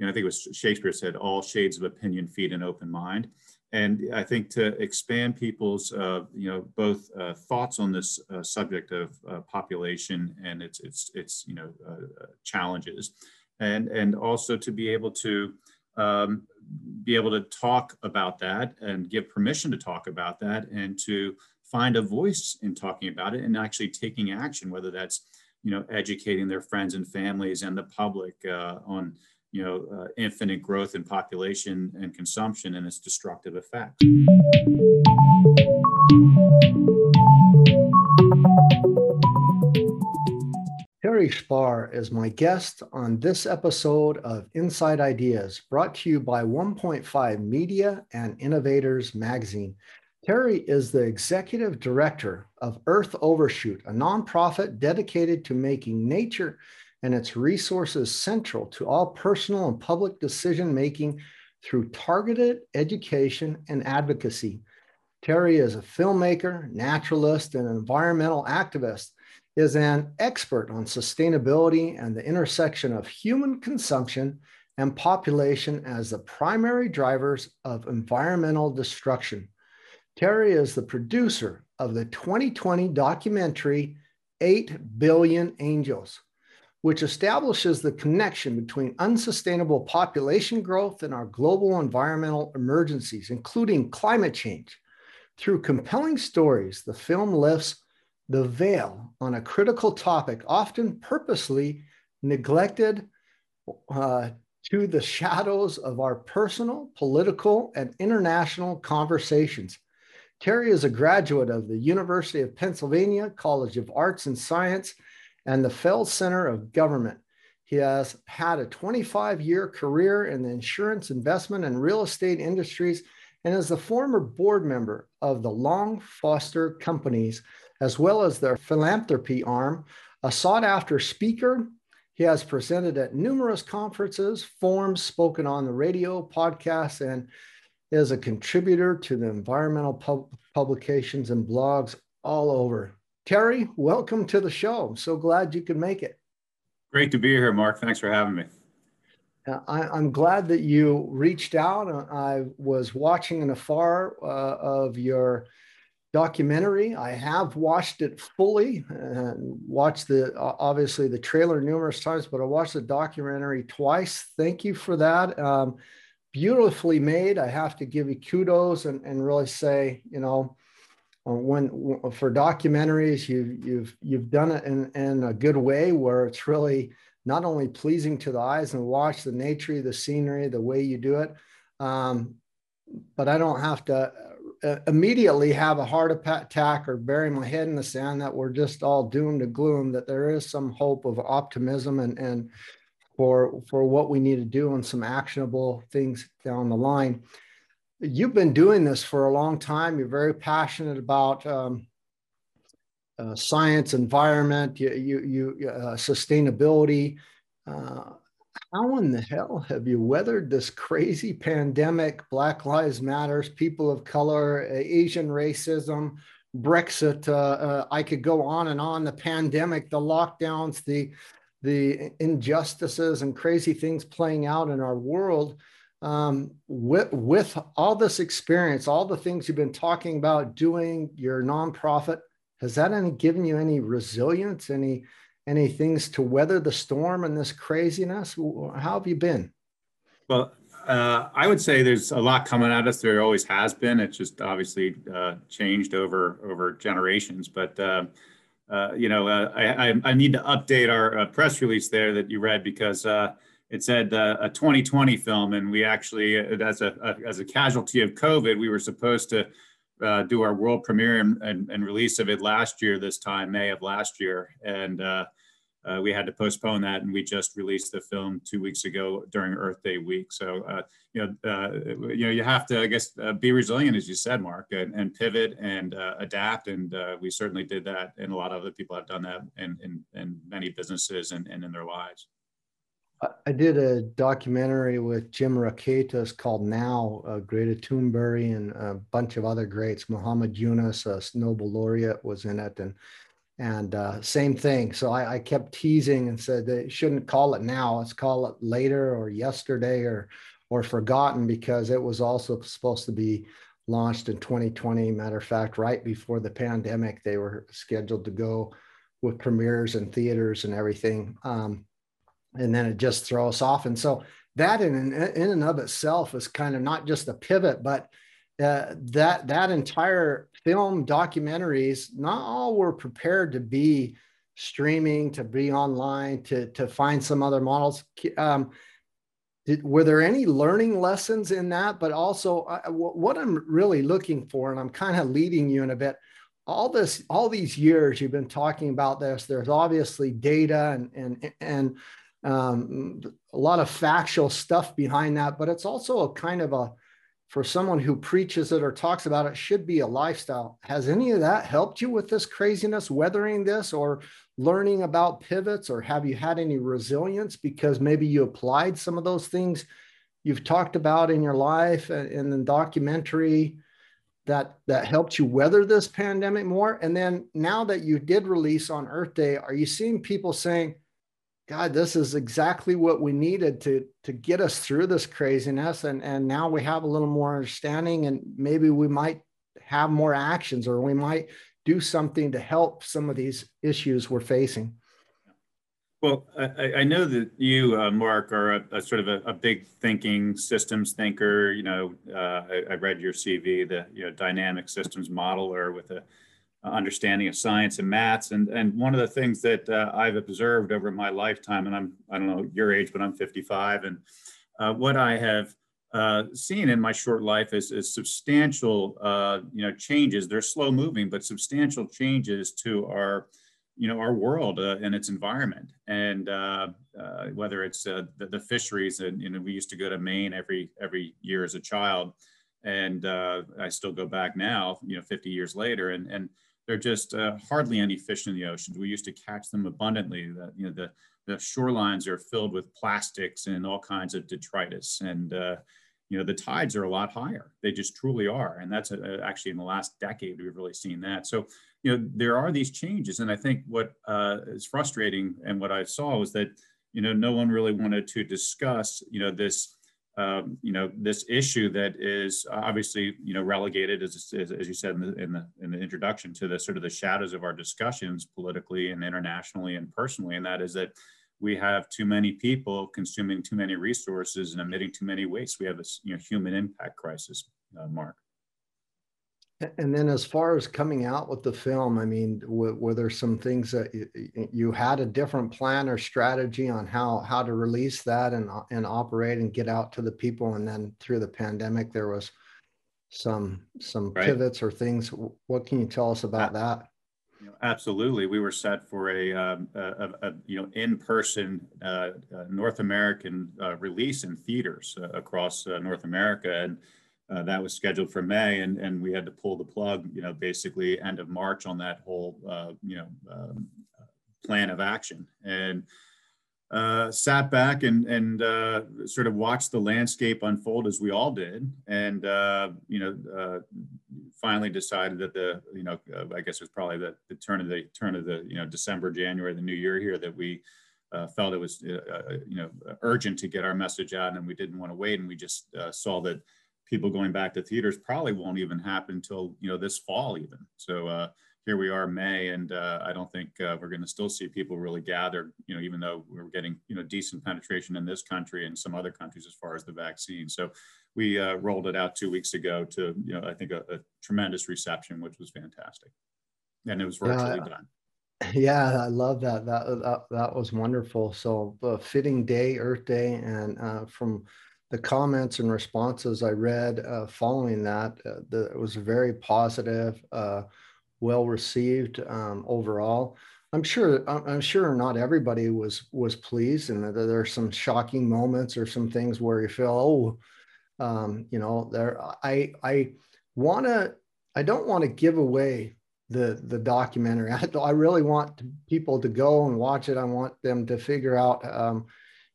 you know, I think it was Shakespeare said, all shades of opinion feed an open mind. And I think to expand people's, uh, you know, both uh, thoughts on this uh, subject of uh, population and its, its, its, you know, uh, challenges, and and also to be able to um, be able to talk about that and give permission to talk about that and to find a voice in talking about it and actually taking action, whether that's you know educating their friends and families and the public uh, on you know uh, infinite growth in population and consumption and its destructive effects. Terry Spahr is my guest on this episode of Inside Ideas, brought to you by 1.5 Media and Innovators Magazine. Terry is the executive director of Earth Overshoot, a nonprofit dedicated to making nature and its resources central to all personal and public decision making through targeted education and advocacy. Terry is a filmmaker, naturalist, and environmental activist, is an expert on sustainability and the intersection of human consumption and population as the primary drivers of environmental destruction. Terry is the producer of the 2020 documentary 8 Billion Angels, which establishes the connection between unsustainable population growth and our global environmental emergencies, including climate change. Through compelling stories, the film lifts the veil on a critical topic, often purposely neglected uh, to the shadows of our personal, political, and international conversations. Terry is a graduate of the University of Pennsylvania College of Arts and Science and the Fels Center of Government. He has had a 25 year career in the insurance, investment, and real estate industries and is the former board member of the Long Foster Companies, as well as their philanthropy arm, a sought after speaker. He has presented at numerous conferences, forums, spoken on the radio, podcasts, and is a contributor to the environmental pub- publications and blogs all over. Terry, welcome to the show. I'm so glad you could make it. Great to be here, Mark. Thanks for having me. Uh, I, am glad that you reached out. I was watching in afar uh, of your documentary. I have watched it fully and watched the obviously the trailer numerous times, but I watched the documentary twice. Thank you for that. Um, beautifully made. I have to give you kudos and, and really say, you know, uh, when for documentaries, you've you've you've done it in, in a good way where it's really not only pleasing to the eyes and watch the nature, the scenery, the way you do it, um, but I don't have to uh, immediately have a heart attack or bury my head in the sand that we're just all doomed to gloom. That there is some hope of optimism and and for for what we need to do and some actionable things down the line. You've been doing this for a long time. You're very passionate about um, uh, science, environment, you, you, you uh, sustainability. Uh, how in the hell have you weathered this crazy pandemic? Black Lives Matters, people of color, Asian racism, Brexit. Uh, uh, I could go on and on. The pandemic, the lockdowns, the the injustices and crazy things playing out in our world um, with, with all this experience all the things you've been talking about doing your nonprofit has that any given you any resilience any any things to weather the storm and this craziness how have you been well uh, I would say there's a lot coming at us. There always has been. It's just obviously uh, changed over over generations. But uh, uh, you know, uh, I, I, need to update our uh, press release there that you read because uh, it said uh, a 2020 film, and we actually, as a, a, as a casualty of COVID, we were supposed to do our world premiere and, and, and, release of it last year, this time May of last year, and uh, we had to postpone that, and we just released the film two weeks ago during Earth Day week. So, uh, you know, uh, you know, you have to, I guess, uh, be resilient, as you said, Mark, and, and pivot and uh, adapt. And uh, we certainly did that, and a lot of other people have done that in in, in many businesses and, and in their lives. I did a documentary with Jim Rakete called Now, uh, Greta Thunberg and a bunch of other greats. Muhammad Yunus, a Nobel laureate, was in it, and and uh, same thing. So I, I, kept teasing and said they shouldn't call it now. Let's call it later or yesterday or or forgotten because it was also supposed to be launched in 2020. Matter of fact, right before the pandemic, they were scheduled to go with premieres and theaters and everything. Um, and then it just throws us off. And so that in, in and of itself is kind of not just a pivot, but uh, that that entire film documentaries, not all were prepared to be streaming, to be online, to to find some other models. Um, did, were there any learning lessons in that? But also, uh, what I'm really looking for, and I'm kind of leading you in a bit. All this, all these years you've been talking about this. There's obviously data and and and um, a lot of factual stuff behind that, but it's also a kind of a for someone who preaches it or talks about it should be a lifestyle. Has any of that helped you with this craziness, weathering this, or learning about pivots, or have you had any resilience because maybe you applied some of those things you've talked about in your life and in the documentary that that helped you weather this pandemic more? And then now that you did release on Earth Day, are you seeing people saying, God, this is exactly what we needed to to get us through this craziness. And, and now we have a little more understanding and maybe we might have more actions or we might do something to help some of these issues we're facing. Well, I, I know that you, uh, Mark, are a, a sort of a, a, big thinking systems thinker. You know, uh, I, I, read your CV, the you know dynamic systems modeler with a understanding of science and maths. And, and one of the things that uh, I've observed over my lifetime, and I'm, I don't know your age, but I'm 55. And uh, what I have uh, seen in my short life is, is substantial, uh, you know, changes. They're slow moving, but substantial changes to our, you know, our world uh, and its environment. And whether it's the, the, fisheries, and you know, we used to go to Maine every every year as a child, and I still go back now, you know, 50 years later, and and they're just uh, hardly any fish in the oceans. We used to catch them abundantly. The, you know, the, the shorelines are filled with plastics and all kinds of detritus. And, uh, you know, the tides are a lot higher. They just truly are. And that's a, uh, actually in the last decade, we've really seen that. So, you know, there are these changes. And I think what uh, is frustrating and what I saw was that, you know, no one really wanted to discuss, you know, this um, you know this issue that is obviously you know relegated as, as, as, you said in the, in the in the introduction to the sort of the shadows of our discussions politically and internationally and personally and that is that we have too many people consuming too many resources and emitting too many wastes we have this you know human impact crisis uh, mark and then, as far as coming out with the film, I mean, were, were, there some things that you, you, had a different plan or strategy on how how to release that and and operate and get out to the people? And then through the pandemic, there was some some right. pivots or things. What can you tell us about that? Absolutely, we were set for a, um, a, a you know in person uh, uh, North American uh, release in theaters uh, across uh, North America and uh, that was scheduled for May, and, and we had to pull the plug, you know, basically end of March on that whole, uh, you know, um, plan of action. And uh, sat back and, and uh, sort of watched the landscape unfold as we all did. And, uh, you know, uh, finally decided that the, you know, I guess it was probably the, the turn of the turn of the, you know, December, January, the new year here that we felt it was, you know, urgent to get our message out and we didn't want to wait. And we just saw that people going back to theaters probably won't even happen until you know this fall even. So uh, here we are May, and uh, I don't think uh, we're going to still see people really gather. You know, even though we're getting you know decent penetration in this country and some other countries as far as the vaccine. So we uh, rolled it out two weeks ago to you know I think a, a tremendous reception, which was fantastic, and it was virtually yeah. done. Yeah, I love that. That that, that was wonderful. So, a fitting day, Earth Day, and uh, from the comments and responses I read uh, following that, uh, the, it was very positive, uh, well received um, overall. I'm sure I'm sure not everybody was was pleased, and there are some shocking moments or some things where you feel, oh, um, you know, there. I I want to. I don't want to give away the the documentary. I, I really want people to go and watch it. I want them to figure out. Um,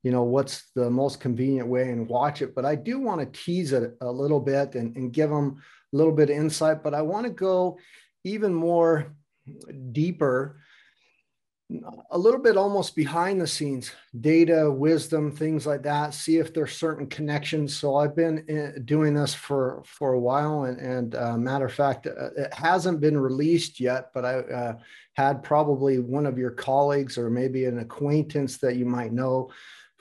you know what's the most convenient way and watch it. But i do want to tease it a little bit and, and give them a little bit of insight but i want to go even more deeper a little bit almost behind the scenes data wisdom things like that see if there's certain connections. So i've been uh, doing this for for a while and and uh, matter of fact uh, it hasn't been released yet but i uh, had probably one of your colleagues or maybe an acquaintance that you might know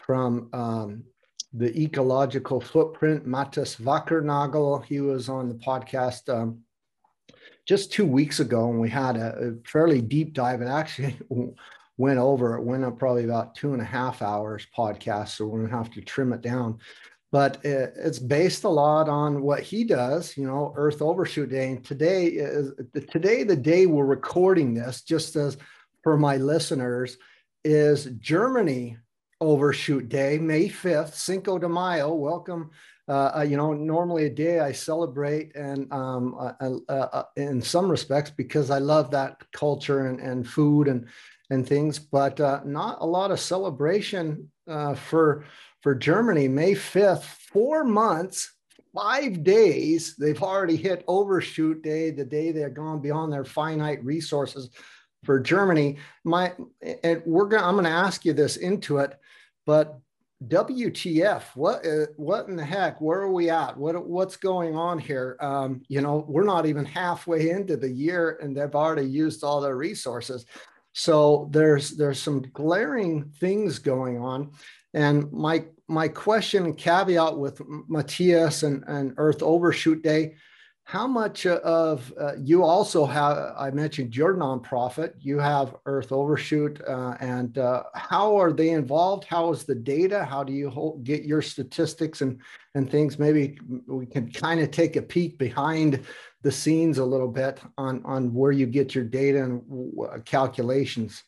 from um, the ecological footprint mathis wackernagel he was on the podcast um, just two weeks ago, and we had a, a fairly deep dive. and actually went over. It went up probably about two and a half hours podcast, so we're gonna have to trim it down. But it, it's based a lot on what he does, you know, Earth Overshoot Day. And today is today the day we're recording this, just as for my listeners, is Germany Overshoot Day, May 5th, Cinco de Mayo. Welcome uh, uh, you know, normally a day I celebrate and um, uh, uh, uh, in some respects because I love that culture and, and food and and things, but uh, not a lot of celebration for for Germany. May fifth, four months, five days. They've already hit overshoot day, the day they're gone beyond their finite resources for Germany. My and we're gonna I'm gonna ask you this into it, but WTF? What uh, what in the heck? Where are we at? What what's going on here? Um, you know, we're not even halfway into the year, and they've already used all their resources. So there's there's some glaring things going on, and my my question and caveat with Matthias and, and Earth Overshoot Day how much of uh, you also have i mentioned your nonprofit you have earth overshoot uh, and uh, how are they involved? How is the data? How do you hold, get your statistics and and things? Maybe we can kind of take a peek behind the scenes a little bit on on where you get your data and calculations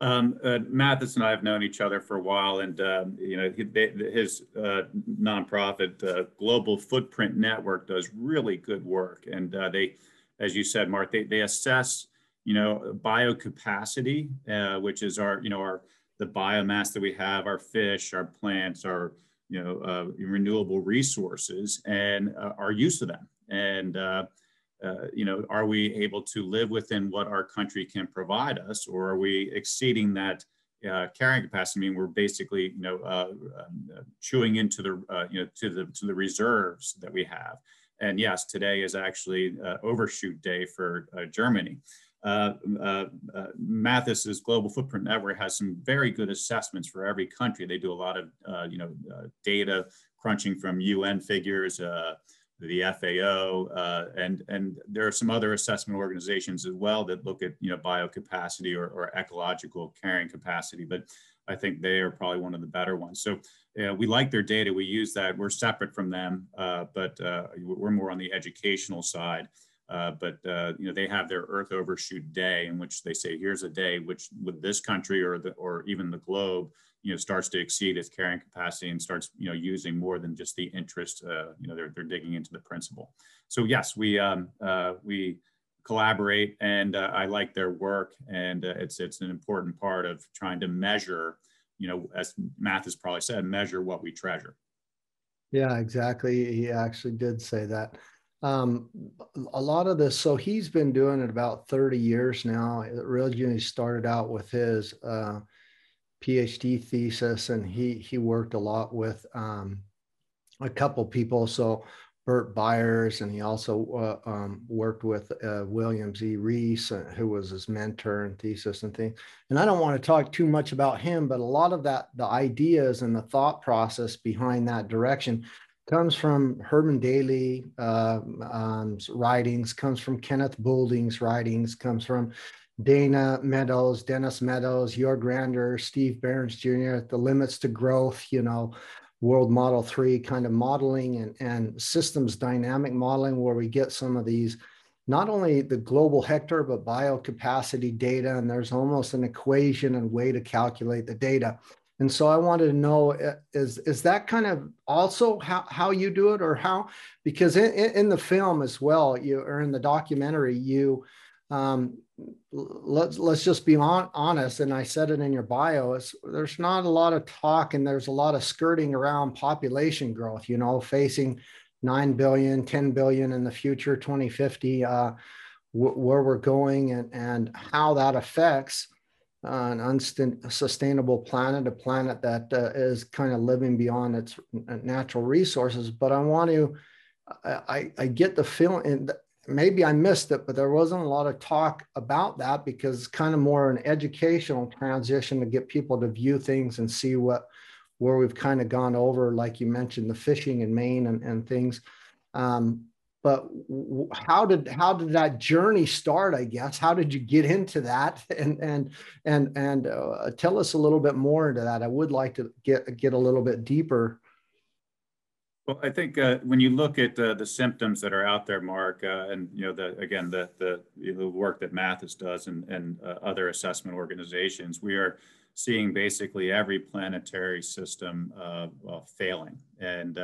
um, uh, Mathis and I have known each other for a while, and um, you know his uh, nonprofit uh, Global Footprint Network does really good work, and uh, they, as you said, Mark, they, they assess you know biocapacity, uh, which is our you know our the biomass that we have, our fish, our plants, our you know uh, renewable resources, and our use of them, and uh, you know, are we able to live within what our country can provide us, or are we exceeding that uh, carrying capacity? I mean, we're basically, you know, uh, um, chewing into the, uh, you know, to the to the reserves that we have. And yes, today is actually uh, overshoot day for Germany. Mathis's Global Footprint Network has some very good assessments for every country. They do a lot of, you know, data crunching from UN figures the FAO, uh, and and there are some other assessment organizations as well that look at you know biocapacity or, or ecological carrying capacity. But I think they are probably one of the better ones. So uh, we like their data. We use that. We're separate from them, uh, but uh, we're more on the educational side. Uh, but uh, you know they have their Earth Overshoot Day, in which they say, "Here's a day which, with this country or the or even the globe, you know starts to exceed its carrying capacity and starts you know using more than just the interest uh, you know they're, they're digging into the principle so yes we um, uh, we collaborate and uh, i like their work and uh, it's it's an important part of trying to measure you know as Mathis probably said measure what we treasure. Yeah exactly. He actually did say that. Um, a lot of this so he's been doing it about 30 years now. It originally started out with his uh, PhD thesis, and he he worked a lot with um, a couple people. So Bert Beyers, and he also uh, um, worked with uh, William Z. Rees, uh, who was his mentor and thesis and things. And I don't want to talk too much about him, but a lot of that, the ideas and the thought process behind that direction comes from Herman Daly uh, um, writings, comes from Kenneth Boulding's writings, comes from Dana Meadows, Dennis Meadows, Jørgen Randers, Steve Behrens Jr., the limits to growth, you know, World Model 3 kind of modeling and, and systems dynamic modeling, where we get some of these, not only the global hectare, but biocapacity data. And there's almost an equation and way to calculate the data. And so I wanted to know uh, is, is that kind of also how, how you do it or how, because in, in the film as well, you or in the documentary, you, um, let's let's just be on, honest and i said it in your bio is there's not a lot of talk and there's a lot of skirting around population growth you know facing 9 billion 10 billion in the future 2050 uh, where we're going and and how that affects an unsustainable planet, a planet that uh, is kind of living beyond its natural resources. But I want to, I, I get the feeling, maybe I missed it, but there wasn't a lot of talk about that because it's kind of more an educational transition to get people to view things and see what, where we've kind of gone over, like you mentioned, the fishing in Maine and, and things. Um, but how did how did that journey start i guess? How did you get into that? And and and and uh, tell us a little bit more into that. I would like to get get a little bit deeper well i think uh, when you look at uh, the symptoms that are out there mark uh, and you know the again the the, the work that mathis does and, and uh, other assessment organizations we are seeing basically every planetary system uh, failing and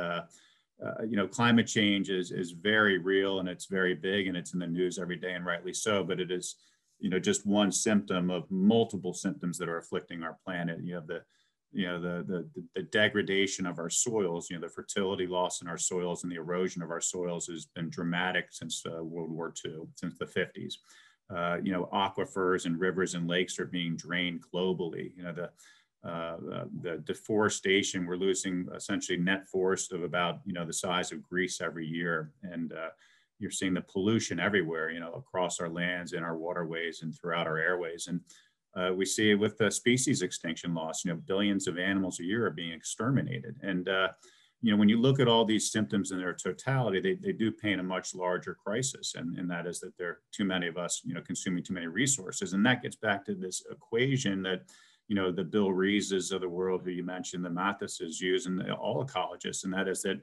uh, you know, climate change is is very real and it's very big and it's in the news every day and rightly so. But it is, you know, just one symptom of multiple symptoms that are afflicting our planet. You have the, you know, the the the degradation of our soils. You know, the fertility loss in our soils and the erosion of our soils has been dramatic since uh, World War II, since the 50s. Uh, you know, aquifers and rivers and lakes are being drained globally. You know, the uh, the deforestation, we're losing essentially net forest of about, you know, the size of Greece every year. And uh, you're seeing the pollution everywhere, you know, across our lands, in our waterways and throughout our airways. And uh, we see it with the species extinction loss, you know, billions of animals a year are being exterminated. And, uh, you know, when you look at all these symptoms in their totality, they, they do paint a much larger crisis. And, and that is that there are too many of us, you know, consuming too many resources. And that gets back to this equation that, you know, the Bill Reeses of the world who you mentioned, the Mathises use, and all ecologists, and that is that,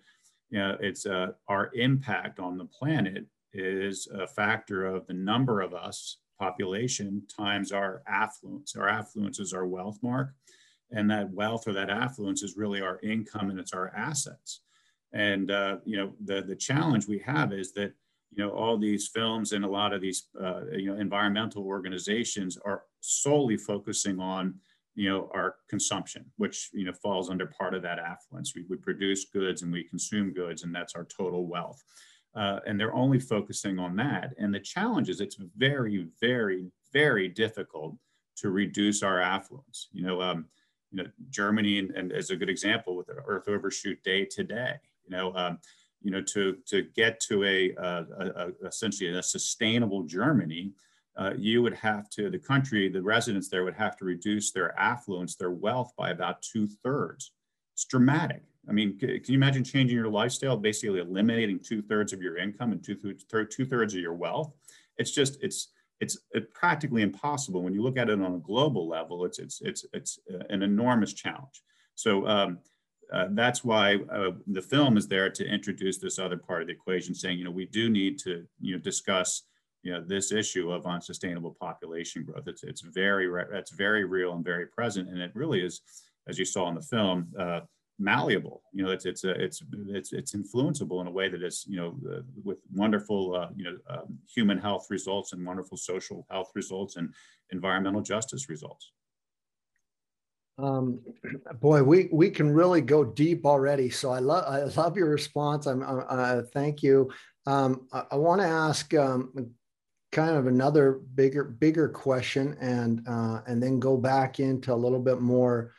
you know, it's uh, our impact on the planet is a factor of the number of us, population, times our affluence. Our affluence is our wealth mark, and that wealth or that affluence is really our income and it's our assets. And uh, you know, the the challenge we have is that you know all these films and a lot of these uh, you know environmental organizations are solely focusing on you know, our consumption, which, you know, falls under part of that affluence. We, we produce goods and we consume goods, and that's our total wealth. Uh, and they're only focusing on that. And the challenge is it's very, very, very difficult to reduce our affluence. You know, um, you know, Germany and, and as a good example with the Earth Overshoot Day today. You know, um, you know, to to get to a, a, a essentially a sustainable Germany, uh, you would have to, the country, the residents there would have to reduce their affluence, their wealth by about two thirds. It's dramatic. I mean, can you imagine changing your lifestyle, basically eliminating two thirds of your income and two, thirds of your wealth? It's just, it's, it's practically impossible. When you look at it on a global level, it's, it's, it's, it's an enormous challenge. So um, uh, that's why uh, the film is there to introduce this other part of the equation, saying, you know, we do need to, you know, discuss you know this issue of unsustainable population growth. It's it's very it's very real and very present, and it really is, as you saw in the film, uh, malleable. You know, it's it's uh, it's it's it's influenceable in a way that is you know uh, with wonderful uh, you know um, human health results and wonderful social health results and environmental justice results. Um, boy, we we can really go deep already. So I love I love your response. I'm uh, thank you. Um, I, I want to ask um, kind of another bigger bigger question and uh, and then go back into a little bit more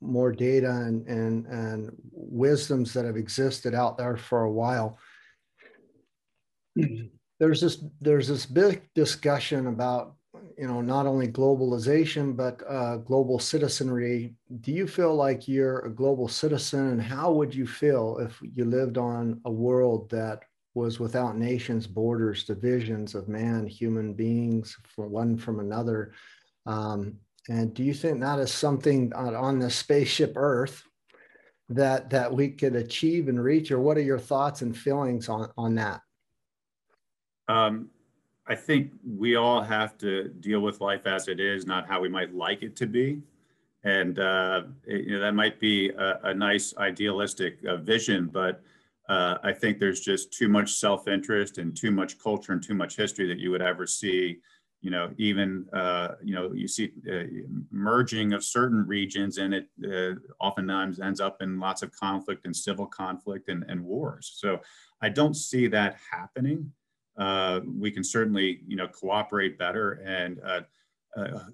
more data and, and and wisdoms that have existed out there for a while there's this there's this big discussion about you know not only globalization but uh, global citizenry do you feel like you're a global citizen and how would you feel if you lived on a world that was without nations, borders, divisions of man, human beings, for one from another. Um, and do you think that is something on, on the spaceship Earth that that we could achieve and reach, or what are your thoughts and feelings on on that? Um, I think we all have to deal with life as it is, not how we might like it to be. And uh, it, you know that might be a, a nice idealistic uh, vision, but uh, I think there's just too much self-interest and too much culture and too much history that you would ever see. You know, even uh, you know, you see uh, merging of certain regions, and it uh, oftentimes ends up in lots of conflict and civil conflict and, and wars. So I don't see that happening. Uh, we can certainly, you know, cooperate better and uh,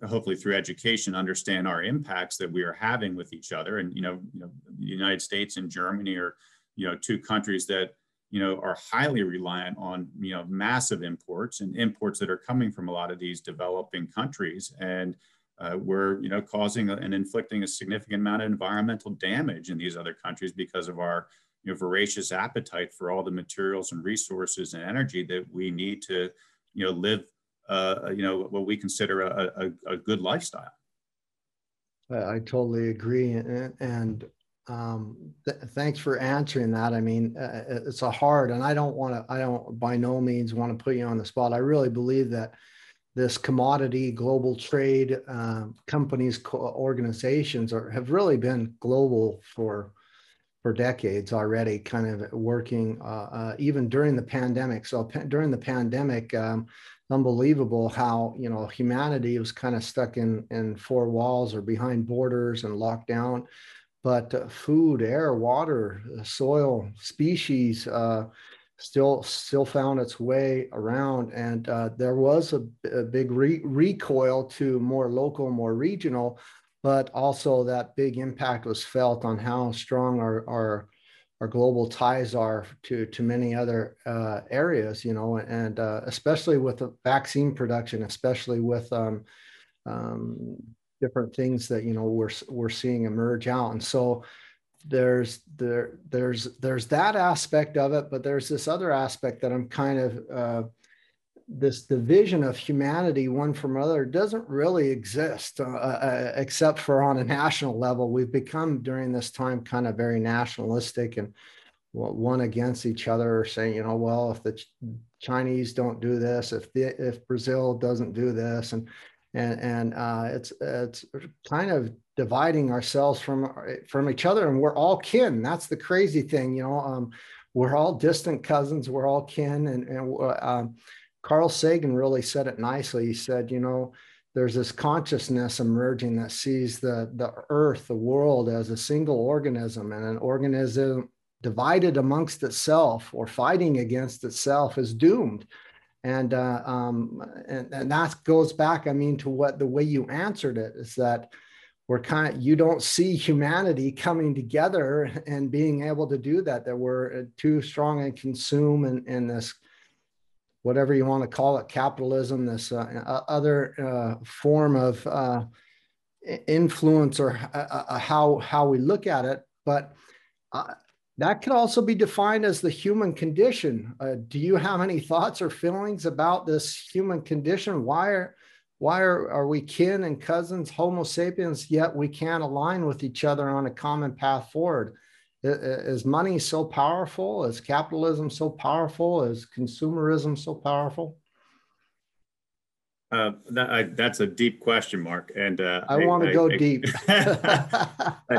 hopefully through education, understand our impacts that we are having with each other. And you know, you know, the United States and Germany are, you know, two countries that you know are highly reliant on you know massive imports and imports that are coming from a lot of these developing countries and uh, we're you know causing and inflicting a significant amount of environmental damage in these other countries because of our you know voracious appetite for all the materials and resources and energy that we need to you know live uh, you know what we consider a, a, a good lifestyle. I totally agree, and, and um, th- thanks for answering that. I mean, uh, it's a hard, and I don't want to. I don't by no means want to put you on the spot. I really believe that this commodity global trade uh, companies co- organizations are, have really been global for for decades already kind of working uh, uh, even during the pandemic so pa- during the pandemic um, unbelievable how you know humanity was kind of stuck in in four walls or behind borders and locked down but uh, food air water soil species uh, still still found its way around. And uh, there was a, a big re- recoil to more local more regional but also that big impact was felt on how strong our our, our global ties are to to many other uh, areas you know and uh, especially with the vaccine production especially with um, um, different things that you know we're we're seeing emerge out. And so there's there there's there's that aspect of it but there's this other aspect that i'm kind of uh, this division of humanity one from other doesn't really exist uh, uh, except for on a national level. We've become during this time kind of very nationalistic and one against each other saying you know well if the chinese don't do this if the if brazil doesn't do this and and and uh, it's it's kind of dividing ourselves from from each other and we're all kin. That's the crazy thing you know um, we're all distant cousins we're all kin and, and uh, um, carl sagan really said it nicely. He said you know there's this consciousness emerging that sees the the earth the world as a single organism and an organism divided amongst itself or fighting against itself is doomed and uh, um, and, and that goes back i mean to what the way you answered it is that we're kind of you don't see humanity coming together and being able to do that that we're uh, too strong and consume and, and this whatever you want to call it capitalism this uh, other uh, form of uh, influence or uh, uh, how how we look at it. But that could also be defined as the human condition uh, do you have any thoughts or feelings about this human condition why are why are, are we kin and cousins, Homo sapiens, yet we can't align with each other on a common path forward? Is money so powerful? Is capitalism so powerful? Is consumerism so powerful? Uh, that, I, that's a deep question, Mark. And uh, I, I want to go I, deep.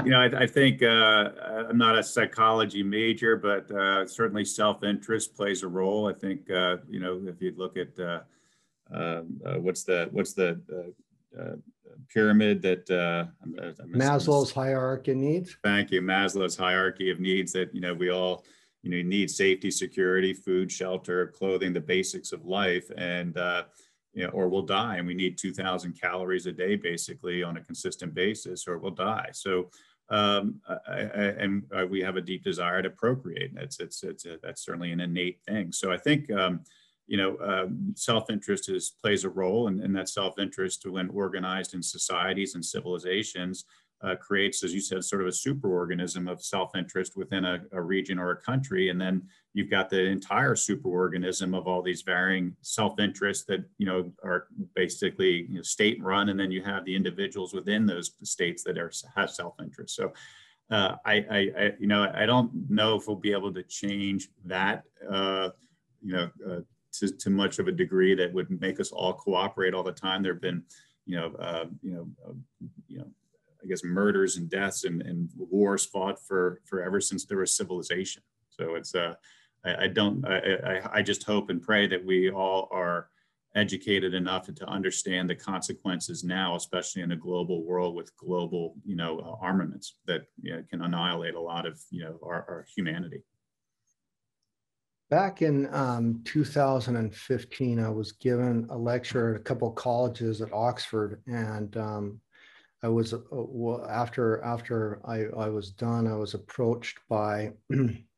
you know, I, think uh, I'm not a psychology major, but uh, certainly self-interest plays a role. I think uh, you know if you look at uh, um, uh, what's the what's the uh, uh, pyramid that Maslow's hierarchy of needs. Thank you, Maslow's hierarchy of needs. That you know we all you know need safety, security, food, shelter, clothing, the basics of life, and you know, or we'll die. And we need 2,000 calories a day, basically, on a consistent basis, or we'll die. So, um, I, I, and uh, we have a deep desire to procreate. That's it's it's a, that's certainly an innate thing. So I think um, you know, um, self-interest is plays a role, and, and that self-interest, when organized in societies and civilizations, uh, creates, as you said, sort of a superorganism of self-interest within a, a, region or a country, and then you've got the entire superorganism of all these varying self-interests that you know are basically you know, state-run, and then you have the individuals within those states that are have self-interest. So. Uh, I, I, I, you know, I don't know if we'll be able to change that, uh, you know, uh, to, to much of a degree that would make us all cooperate all the time. There have been, you know, uh, you know, uh, you know, I guess murders and deaths and, and wars fought for for ever since there was civilization. So it's uh, I, I don't I, I, I just hope and pray that we all are educated enough to understand the consequences now, especially in a global world with global, you know, uh, armaments that you know, can annihilate a lot of, you know, our, our humanity. back in um, 2015, I was given a lecture at a couple of colleges at Oxford, and um, I was uh, well, after after I, I was done, I was approached by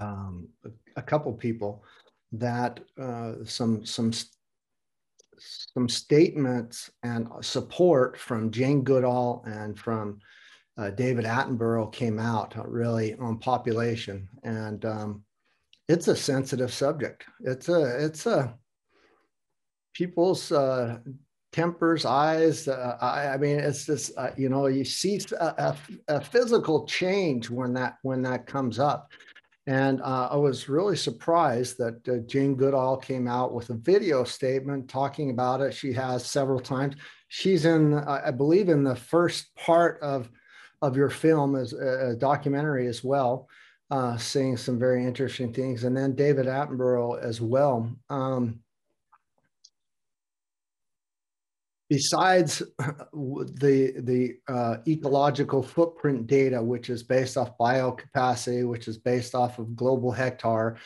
um, a, couple people that uh, some some some statements and support from Jane Goodall and from uh, David Attenborough came out really on population, and um, it's a sensitive subject. It's a it's a people's uh, tempers, eyes. Uh, I, I, mean, it's just uh, you know you see a, a, a, physical change when that when that comes up, and uh, I was really surprised that uh, Jane Goodall came out with a video statement talking about it. She has several times. She's in, I believe, in the first part of of your film as a documentary as well uh, saying some very interesting things. And then David Attenborough as well. Um, besides the, the uh, ecological footprint data, which is based off biocapacity, which is based off of global hectare,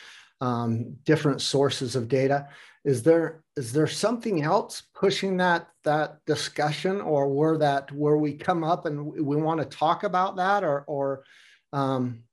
um, different sources of data, is there is there something else pushing that that discussion, or where that where we come up and we want to talk about that, or or um,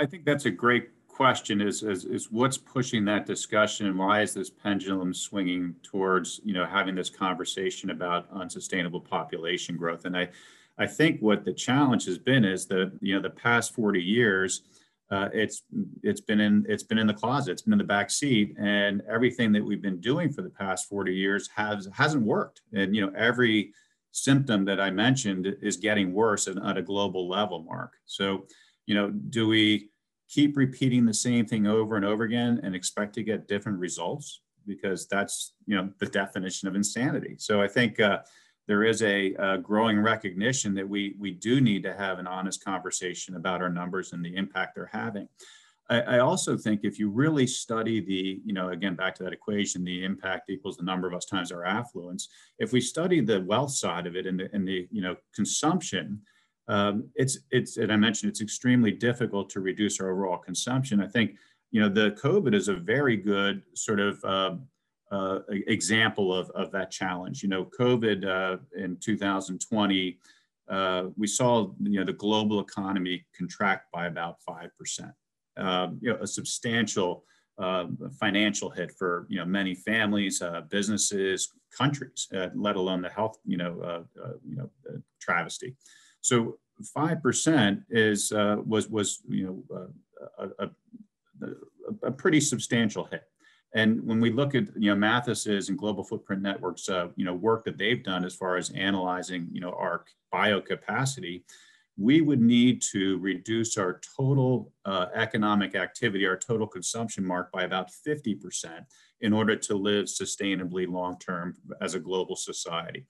I think that's a great question is, is, is what's pushing that discussion and why is this pendulum swinging towards, you know, having this conversation about unsustainable population growth? And I, I think what the challenge has been is that, you know, the past 40 years, uh, it's it's been in it's been in the closet, it's been in the back seat, and everything that we've been doing for the past 40 years has hasn't worked. And you know, every symptom that I mentioned is getting worse at, at a global level, Mark. So you know, do we keep repeating the same thing over and over again and expect to get different results? Because that's, you know, the definition of insanity. So I think uh, there is a, a, growing recognition that we, we do need to have an honest conversation about our numbers and the impact they're having. I, I also think if you really study the, you know, again, back to that equation, the impact equals the number of us times our affluence. If we study the wealth side of it and the, and the you know, consumption, um, it's it's and I mentioned it's extremely difficult to reduce our overall consumption. I think you know the COVID is a very good sort of uh, uh, example of of that challenge. You know, COVID uh, in 2020, uh, we saw you know the global economy contract by about five percent. Um, you know, a substantial uh, financial hit for you know many families, uh, businesses, countries, let alone the health you know you know travesty. So five percent is uh, was was you know uh, a, a, a, pretty substantial hit. And when we look at you know Mathis's and Global Footprint Networks uh, you know work that they've done as far as analyzing you know our biocapacity, we would need to reduce our total uh, economic activity, our total consumption mark by about 50% in order to live sustainably long term as a global society.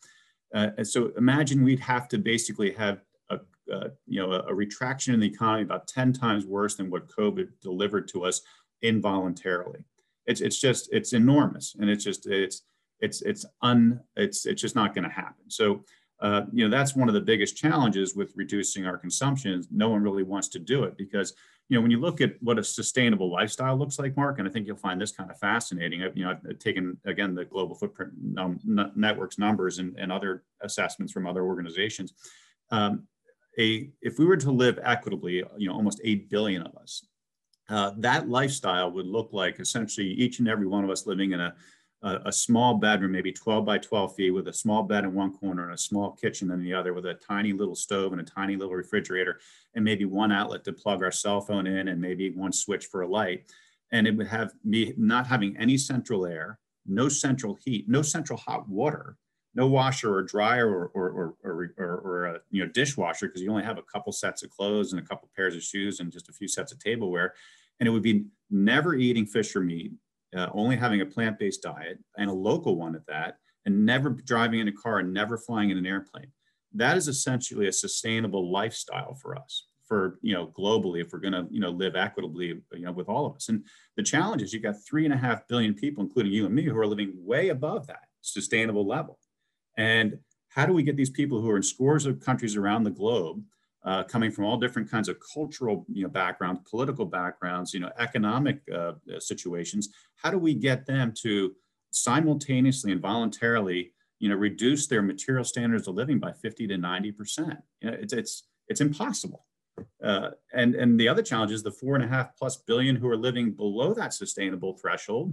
Uh, and so imagine we'd have to basically have a, uh, you know, a, a, retraction in the economy about 10 times worse than what COVID delivered to us involuntarily. It's, it's just, it's enormous. And it's just, it's, it's, it's un, it's, it's just not going to happen. So, uh, you know, that's one of the biggest challenges with reducing our consumption. No one really wants to do it because, you know, when you look at what a sustainable lifestyle looks like, Mark, and I think you'll find this kind of fascinating. I, You know, I've taken again the global footprint num- networks numbers and, and other assessments from other organizations. Um, a if we were to live equitably, you know, almost eight billion of us, uh, that lifestyle would look like essentially each and every one of us living in a a, a, small bedroom, maybe 12 by 12 feet, with a small bed in one corner and a small kitchen in the other, with a tiny little stove and a tiny little refrigerator, and maybe one outlet to plug our cell phone in, and maybe one switch for a light. And it would have me not having any central air, no central heat, no central hot water, no washer or dryer or or or, or, or, a you know dishwasher because you only have a couple sets of clothes and a couple pairs of shoes and just a few sets of tableware, and it would be never eating fish or meat, uh, only having a plant-based diet and a local one at that, and never driving in a car and never flying in an airplane. That is essentially a sustainable lifestyle for us for you know globally if we're going to you know live equitably you know with all of us and the challenge is you've got three and a half billion people including you and me who are living way above that sustainable level and how do we get these people who are in scores of countries around the globe uh, coming from all different kinds of cultural you know, backgrounds, political backgrounds, you know, economic uh, situations. How do we get them to simultaneously and voluntarily, you know, reduce their material standards of living by 50 to 90 percent? You know, it's it's it's impossible. Uh, and and the other challenge is the four and a half plus billion who are living below that sustainable threshold.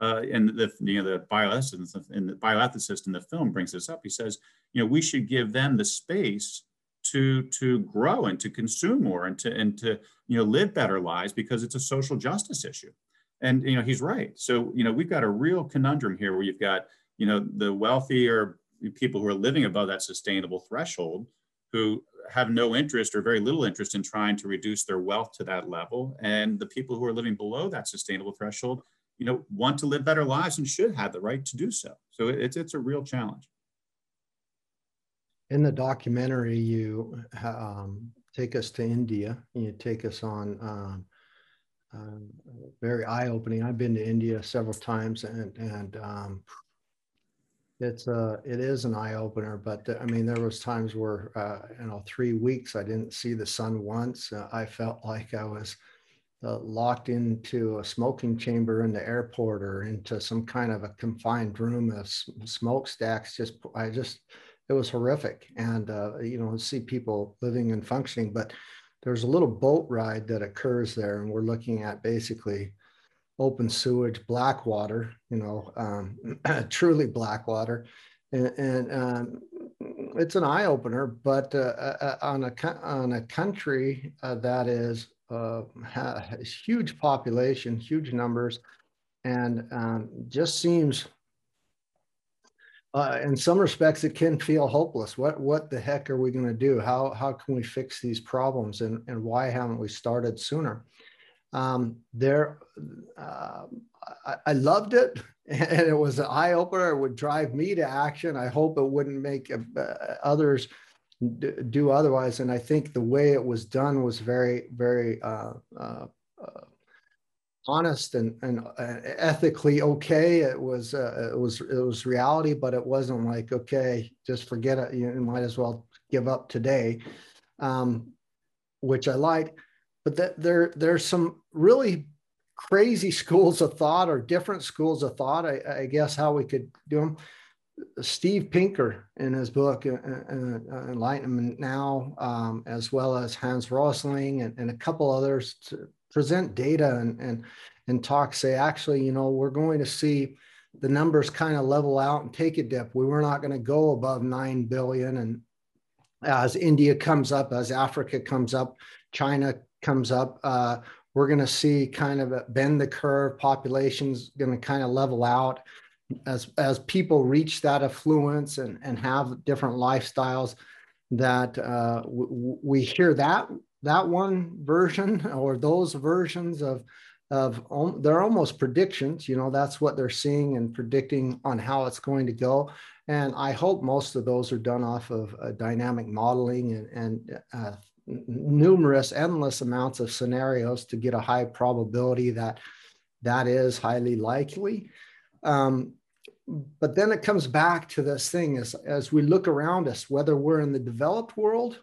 Uh, and the you know the bioethicist and the bioethicist in the film brings this up. He says, you know, we should give them the space to to grow and to consume more and to and to you know live better lives because it's a social justice issue. And you know he's right. So you know we've got a real conundrum here where you've got you know the wealthier people who are living above that sustainable threshold who have no interest or very little interest in trying to reduce their wealth to that level. And the people who are living below that sustainable threshold you know want to live better lives and should have the right to do so. So it's it's a real challenge in the documentary, you um, take us to India. You take us on um, uh, very eye-opening. I've been to India several times, and and um, it's a it is an eye-opener. But the, I mean, there was times where uh, you know three weeks I didn't see the sun once. Uh, I felt like I was. Uh, locked into a smoking chamber in the airport or into some kind of a confined room of smokestacks. Just I just it was horrific. And, uh, you know, see people living and functioning. But there's a little boat ride that occurs there. And we're looking at basically open sewage, black water, you know, um, truly black water. And, and um, it's an eye opener, but uh, uh, uh, on, a, on a country uh, that is uh, has huge population, huge numbers, and um, just seems uh, in some respects, it can feel hopeless. What what the heck are we going to do? How how can we fix these problems? And and why haven't we started sooner? Um, there, uh, I, I, loved it, and it was an eye opener. It would drive me to action. I hope it wouldn't make uh, others do otherwise. And I think the way it was done was very very uh, uh, uh honest and, and uh, ethically okay. It was uh, it was it was reality, but it wasn't like okay, just forget it. You might as well give up today, um, which I like. But that there there's some really crazy schools of thought or different schools of thought. I, I guess how we could do them. Steve Pinker in his book uh, uh, Enlightenment Now, um, as well as Hans Rosling and, and a couple others, to, present data and, and, and talk, say, actually, you know, we're going to see the numbers kind of level out and take a dip. We were not going to go above 9 billion. And as India comes up, as Africa comes up, China comes up, uh, we're going to see kind of a bend the curve. Population's going to kind of level out as as people reach that affluence and and have different lifestyles. That uh, we hear that that one version or those versions of of they're almost predictions you know that's what they're seeing and predicting on how it's going to go. And i hope most of those are done off of uh, dynamic modeling and, and uh, numerous endless amounts of scenarios to get a high probability that that is highly likely. Um, but then it comes back to this thing as, as we look around us whether we're in the developed world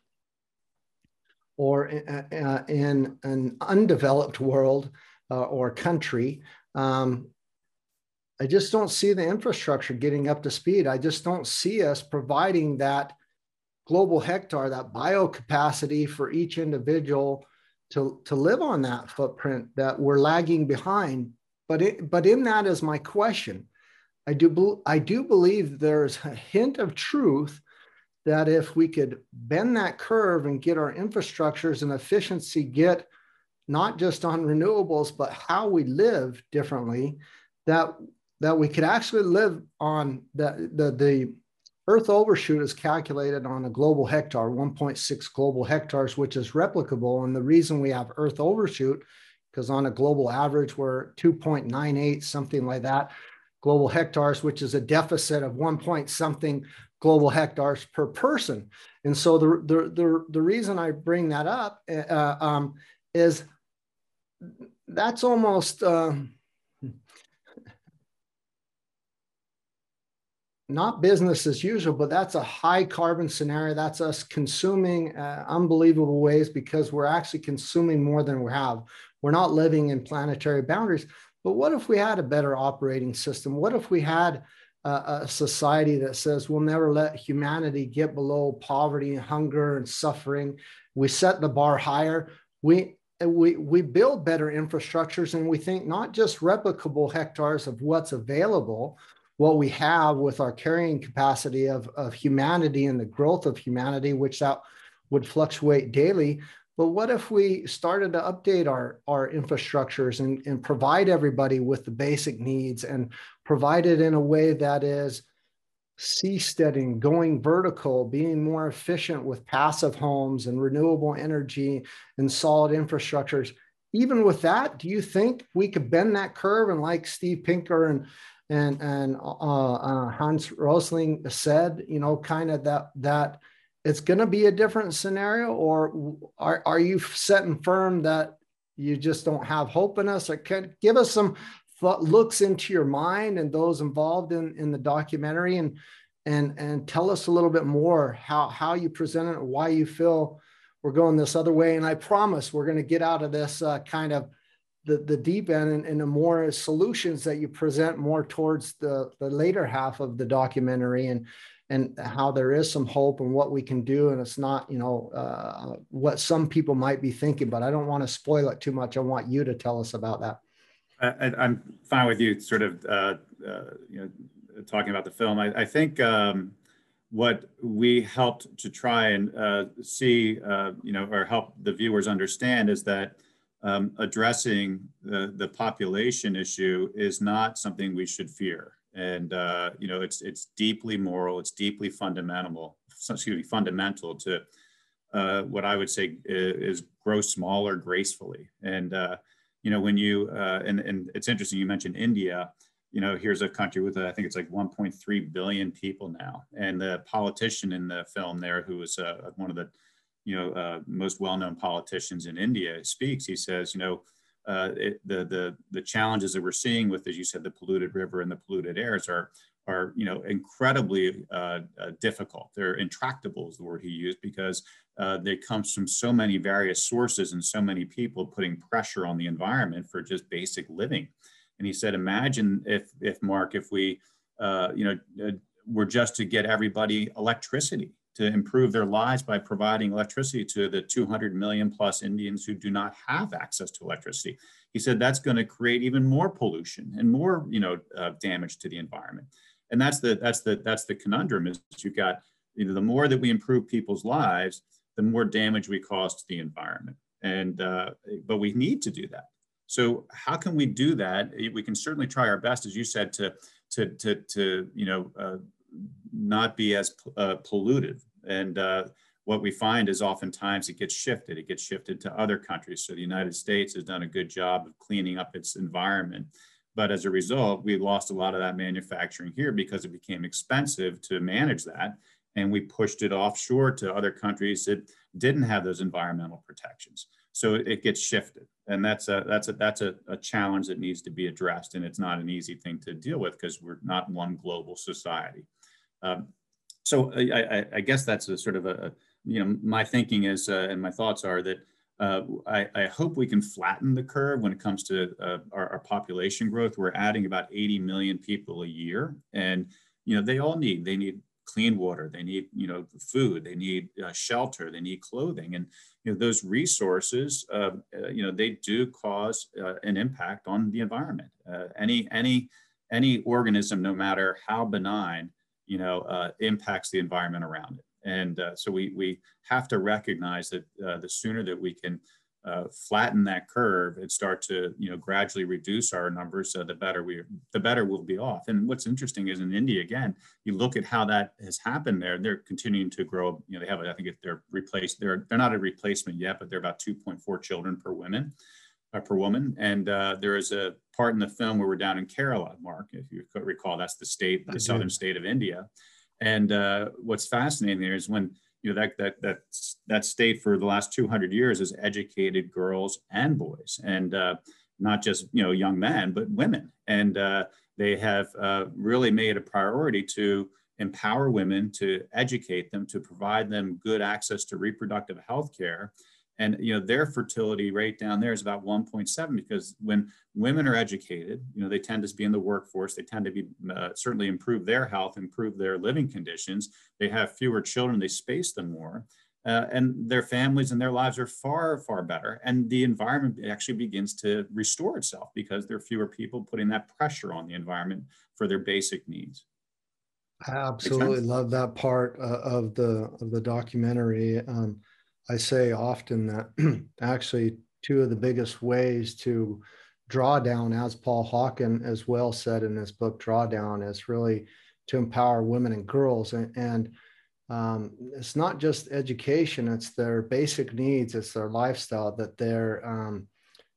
or uh, uh, in an undeveloped world uh, or country, um, I just don't see the infrastructure getting up to speed. I just don't see us providing that global hectare, that biocapacity for each individual to, to live on that footprint that we're lagging behind. But, it, but in that is my question. I do, I do believe there's a hint of truth that if we could bend that curve and get our infrastructures and efficiency get not just on renewables but how we live differently that that we could actually live on the the, the earth overshoot is calculated on a global hectare 1.6 global hectares which is replicable. And the reason we have earth overshoot because on a global average we're 2.98 something like that global hectares which is a deficit of 1 point something global hectares per person. And so the, the, the, the reason I bring that up uh, um, is that's almost, uh, not business as usual, but that's a high carbon scenario. That's us consuming uh, unbelievable ways because we're actually consuming more than we have. We're not living in planetary boundaries. But what if we had a better operating system? What if we had a, a society that says we'll never let humanity get below poverty and hunger and suffering? We set the bar higher. We we, we build better infrastructures and we think not just replicable hectares of what's available, what we have with our carrying capacity of, of humanity and the growth of humanity, which that would fluctuate daily. But what if we started to update our, our infrastructures and, and provide everybody with the basic needs and provide it in a way that is seasteading, going vertical, being more efficient with passive homes and renewable energy and solid infrastructures? Even with that, do you think we could bend that curve and like Steve Pinker and and and uh, uh, Hans Rosling said, you know, kind of that that it's going to be a different scenario, or are are you setting firm that you just don't have hope in us? Or can give us some thought, looks into your mind and those involved in in the documentary, and and and tell us a little bit more how how you present it, why you feel we're going this other way. And I promise we're going to get out of this uh, kind of the, the deep end and, and the more solutions that you present more towards the, the later half of the documentary and and how there is some hope and what we can do. And it's not you know uh, what some people might be thinking but i don't want to spoil it too much. I want you to tell us about that I, am fine with you sort of uh, uh, you know talking about the film i, I think um, what we helped to try and uh, see uh, you know or help the viewers understand is that um, addressing the, the population issue is not something we should fear. And uh, you know, it's it's deeply moral, it's deeply fundamental, excuse me, fundamental to uh, what I would say is, grow smaller gracefully. And you know, when you uh, and and it's interesting you mentioned India. You know, here's a country with I think it's like 1.3 billion people now, and the politician in the film there, who was uh, one of the you know, uh, most well-known politicians in India speaks, he says, you know, uh, it, the, the, the challenges that we're seeing with, as you said, the polluted river and the polluted airs are, are you know, incredibly uh, uh difficult. They're intractable is the word he used because uh, they comes from so many various sources and so many people putting pressure on the environment for just basic living. And he said, imagine if, if Mark, if we, uh, you know, were just to get everybody electricity to improve their lives by providing electricity to the 200 million plus Indians who do not have access to electricity. He said that's going to create even more pollution and more, you know, uh, damage to the environment. And that's the that's the that's the conundrum is you've got you know the more that we improve people's lives, the more damage we cause to the environment. And uh, but we need to do that. So how can we do that? We can certainly try our best, as you said, to to to to you know uh, not be as uh, polluted. And uh, what we find is oftentimes it gets shifted. It gets shifted to other countries. So the United States has done a good job of cleaning up its environment. But as a result, we lost a lot of that manufacturing here because it became expensive to manage that. And we pushed it offshore to other countries that didn't have those environmental protections. So it gets shifted. And that's a, that's a, that's a, a challenge that needs to be addressed. And it's not an easy thing to deal with because we're not one global society. Um, so I, I, I, guess that's a sort of a, you know, my thinking is, uh, and my thoughts are that uh, I, I, hope we can flatten the curve when it comes to uh, our, our, population growth. We're adding about 80 million people a year, and you know they all need they need clean water, they need you know food, they need uh, shelter, they need clothing, and you know those resources, uh, uh, you know they do cause an impact on the environment. any any any organism, no matter how benign, you know, uh, impacts the environment around it. And uh, so we, we have to recognize that uh, the sooner that we can uh, flatten that curve and start to, you know, gradually reduce our numbers, uh, the better we, the better we'll be off. And what's interesting is in India, again, you look at how that has happened there. They're continuing to grow. You know, they have, I think, if they're replaced, they're they're not a replacement yet, but they're about 2.4 children per woman uh, per woman. And uh, there is a part in the film where we're down in Kerala, Mark, if you recall, that's the state, the southern state of India. And uh, what's fascinating there is when you know that that that that state for the last 200 years has educated girls and boys, and uh, not just you know young men, but women. And uh, they have uh, really made a priority to empower women, to educate them, to provide them good access to reproductive health care. And you know their fertility rate down there is about 1.7 because when women are educated, you know they tend to be in the workforce. They tend to be uh, certainly improve their health, improve their living conditions. They have fewer children. They space them more, uh, and their families and their lives are far far better. And the environment actually begins to restore itself because there are fewer people putting that pressure on the environment for their basic needs. I absolutely love that part uh, of the of the documentary. Um, I say often that actually two of the biggest ways to draw down, as Paul Hawken as well said in his book Drawdown, is really to empower women and girls. And, and um, it's not just education, it's their basic needs, it's their lifestyle that they're um,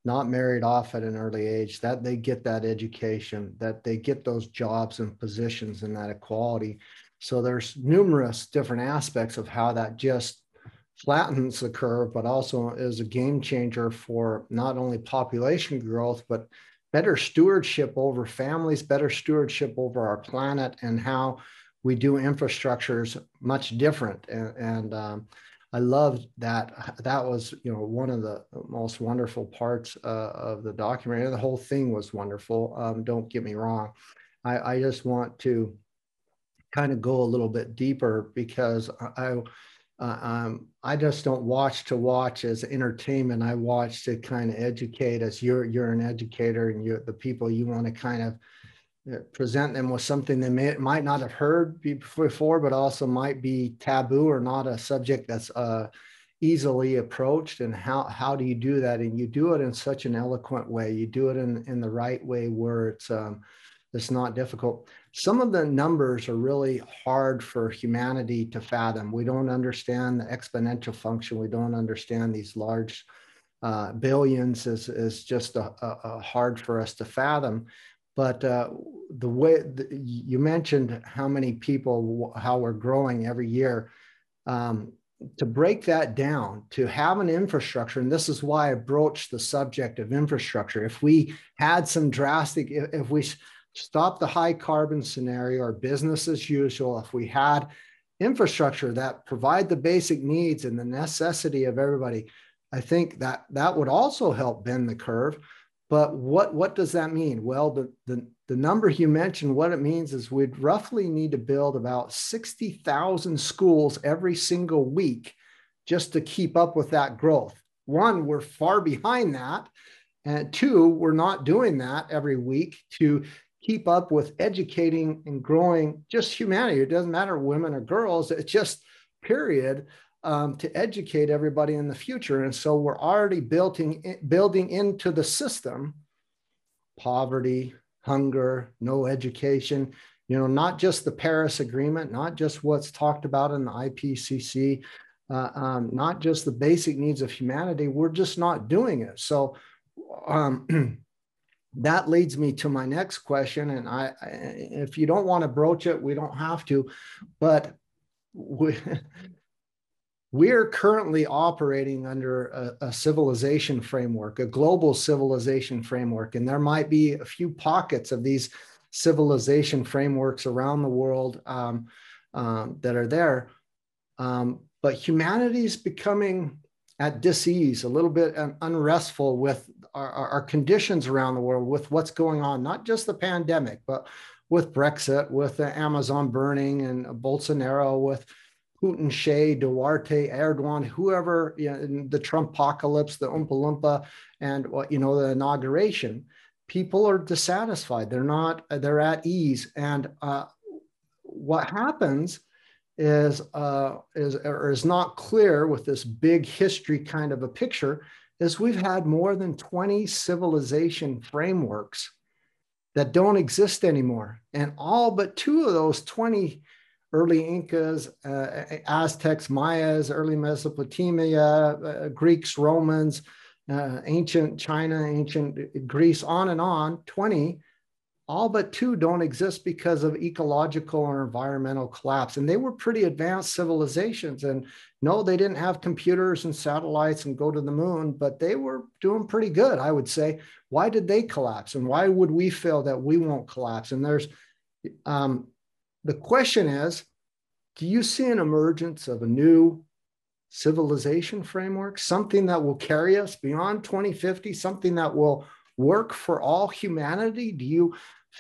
not married off at an early age, that they get that education, that they get those jobs and positions and that equality. So there's numerous different aspects of how that just flattens the curve, but also is a game changer for not only population growth, but better stewardship over families, better stewardship over our planet, and how we do infrastructures much different. And, and um, I loved that. That was, you know, one of the most wonderful parts uh, of the documentary. The whole thing was wonderful. Um, don't get me wrong. I, I just want to kind of go a little bit deeper because I, uh, um, I just don't watch to watch as entertainment. I watch to kind of educate as you're you're an educator and you're the people you want to kind of uh, present them with something they may, might not have heard before, but also might be taboo or not a subject that's uh, easily approached. And how how do you do that? And you do it in such an eloquent way. You do it in in the right way where it's um, it's not difficult. Some of the numbers are really hard for humanity to fathom. We don't understand the exponential function. We don't understand these large uh, billions is, is just a, a, a hard for us to fathom. But uh, the way the, you mentioned how many people, how we're growing every year, um, to break that down, to have an infrastructure, and this is why I broached the subject of infrastructure. If we had some drastic, if, if we stop the high carbon scenario or business as usual, if we had infrastructure that provide the basic needs and the necessity of everybody, I think that that would also help bend the curve. But what, what does that mean? Well, the, the, the number you mentioned, what it means is we'd roughly need to build about 60,000 schools every single week just to keep up with that growth. One, we're far behind that. And two, we're not doing that every week to keep up with educating and growing just humanity. It doesn't matter women or girls, it's just period um, to educate everybody in the future. And so we're already building, building into the system poverty, hunger, no education, you know, not just the Paris Agreement, not just what's talked about in the IPCC, uh, um, not just the basic needs of humanity. We're just not doing it. So, um, that leads me to my next question and I, I, if you don't want to broach it we don't have to but we, we're currently operating under a, a, civilization framework a global civilization framework and there might be a few pockets of these civilization frameworks around the world um, um, that are there. Um, but humanity is becoming at disease, a little bit unrestful with our, our, conditions around the world, with what's going on, not just the pandemic, but with Brexit, with the Amazon burning and Bolsonaro, with Putin, Xi, Duterte, Erdogan, whoever, you know, the Trump apocalypse, the Oompa Loompa, and you know, the inauguration. People are dissatisfied. They're not. They're at ease. And uh, what happens is uh, is or is not clear with this big history kind of a picture is we've had more than 20 civilization frameworks that don't exist anymore. And all but two of those 20 early incas uh, aztecs mayas early mesopotamia uh, greeks romans uh, ancient china ancient greece on and on 20 all but two don't exist because of ecological or environmental collapse. And they were pretty advanced civilizations. And no, they didn't have computers and satellites and go to the moon, but they were doing pretty good, I would say. Why did they collapse? And why would we feel that we won't collapse? And there's um, the question is do you see an emergence of a new civilization framework, something that will carry us beyond 2050, something that will work for all humanity? Do you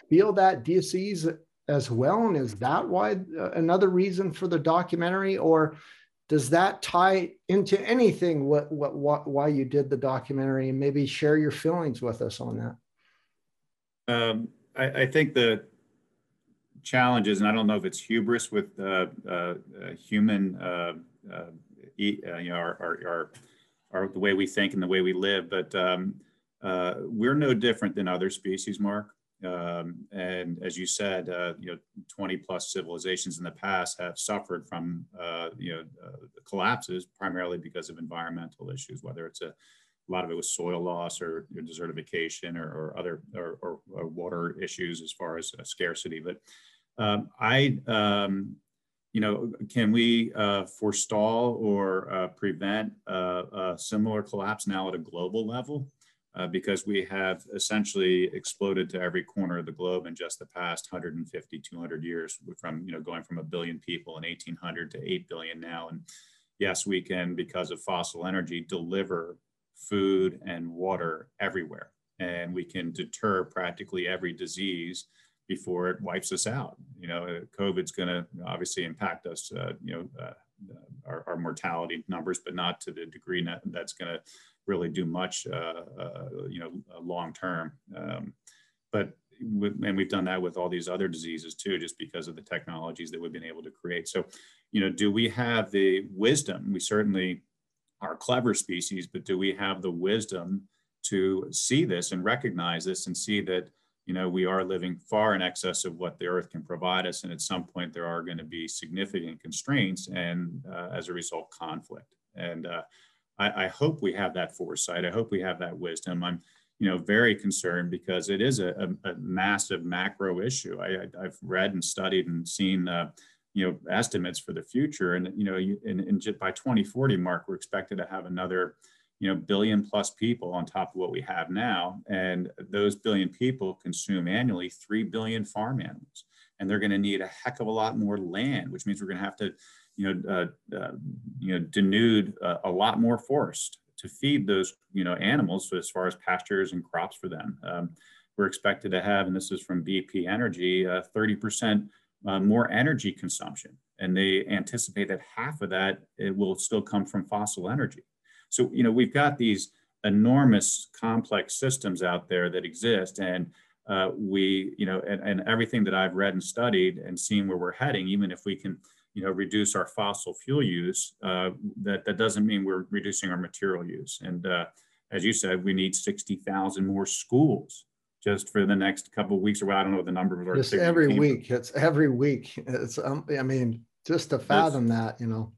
feel that disease as well? And is that why uh, another reason for the documentary? Or does that tie into anything what, what, what why you did the documentary and maybe share your feelings with us on that um, I, I, think the challenges and i don't know if it's hubris with uh, uh, uh human uh, uh, you know our, our, our, our, the way we think and the way we live but um, we're no different than other species mark um, and as you said, uh, you know, 20 plus civilizations in the past have suffered from, uh, you know, uh, collapses primarily because of environmental issues, whether it's a, a lot of it was soil loss or desertification or, or other or, or, or, water issues as far as uh, scarcity. But um, I, um, you know, can we uh, forestall or uh, prevent a similar collapse now at a global level? Uh, because we have essentially exploded to every corner of the globe in just the past 150, 200 years from, you know, going from a billion people in 1800 to 8 billion now. And yes, we can, because of fossil energy, deliver food and water everywhere. And we can deter practically every disease before it wipes us out. You know, COVID's going to obviously impact us, uh, you know, uh, our, our, mortality numbers, but not to the degree that's going to really do much, uh, uh, you know, uh, long term. Um, but and we've done that with all these other diseases too, just because of the technologies that we've been able to create. So, you know, do we have the wisdom? We certainly are clever species, but do we have the wisdom to see this and recognize this and see that you know we are living far in excess of what the earth can provide us and at some point there are going to be significant constraints and uh, as a result conflict and uh, I, I hope we have that foresight. I hope we have that wisdom. I'm, you know, very concerned because it is a, a, a massive macro issue. I, have read and studied and seen, uh, you know, estimates for the future. And, you know, in, by 2040 mark, we're expected to have another, you know, billion plus people on top of what we have now. And those billion people consume annually 3 billion farm animals. And they're going to need a heck of a lot more land, which means we're going to have to you know, uh, uh, you know, denude uh, a lot more forest to feed those, you know, animals so as far as pastures and crops for them. Um, we're expected to have, and this is from BP Energy, 30% uh, uh, more energy consumption. And they anticipate that half of that it will still come from fossil energy. So, you know, we've got these enormous complex systems out there that exist. And uh, we, you know, and, and everything that I've read and studied and seen where we're heading, even if we can you know, reduce our fossil fuel use, uh, that, that doesn't mean we're reducing our material use. And uh, as you said, we need 60,000 more schools just for the next couple of weeks or well, I don't know the numbers are. Just every week. It's every week. It's, um, I mean, just to fathom it's, that, you know.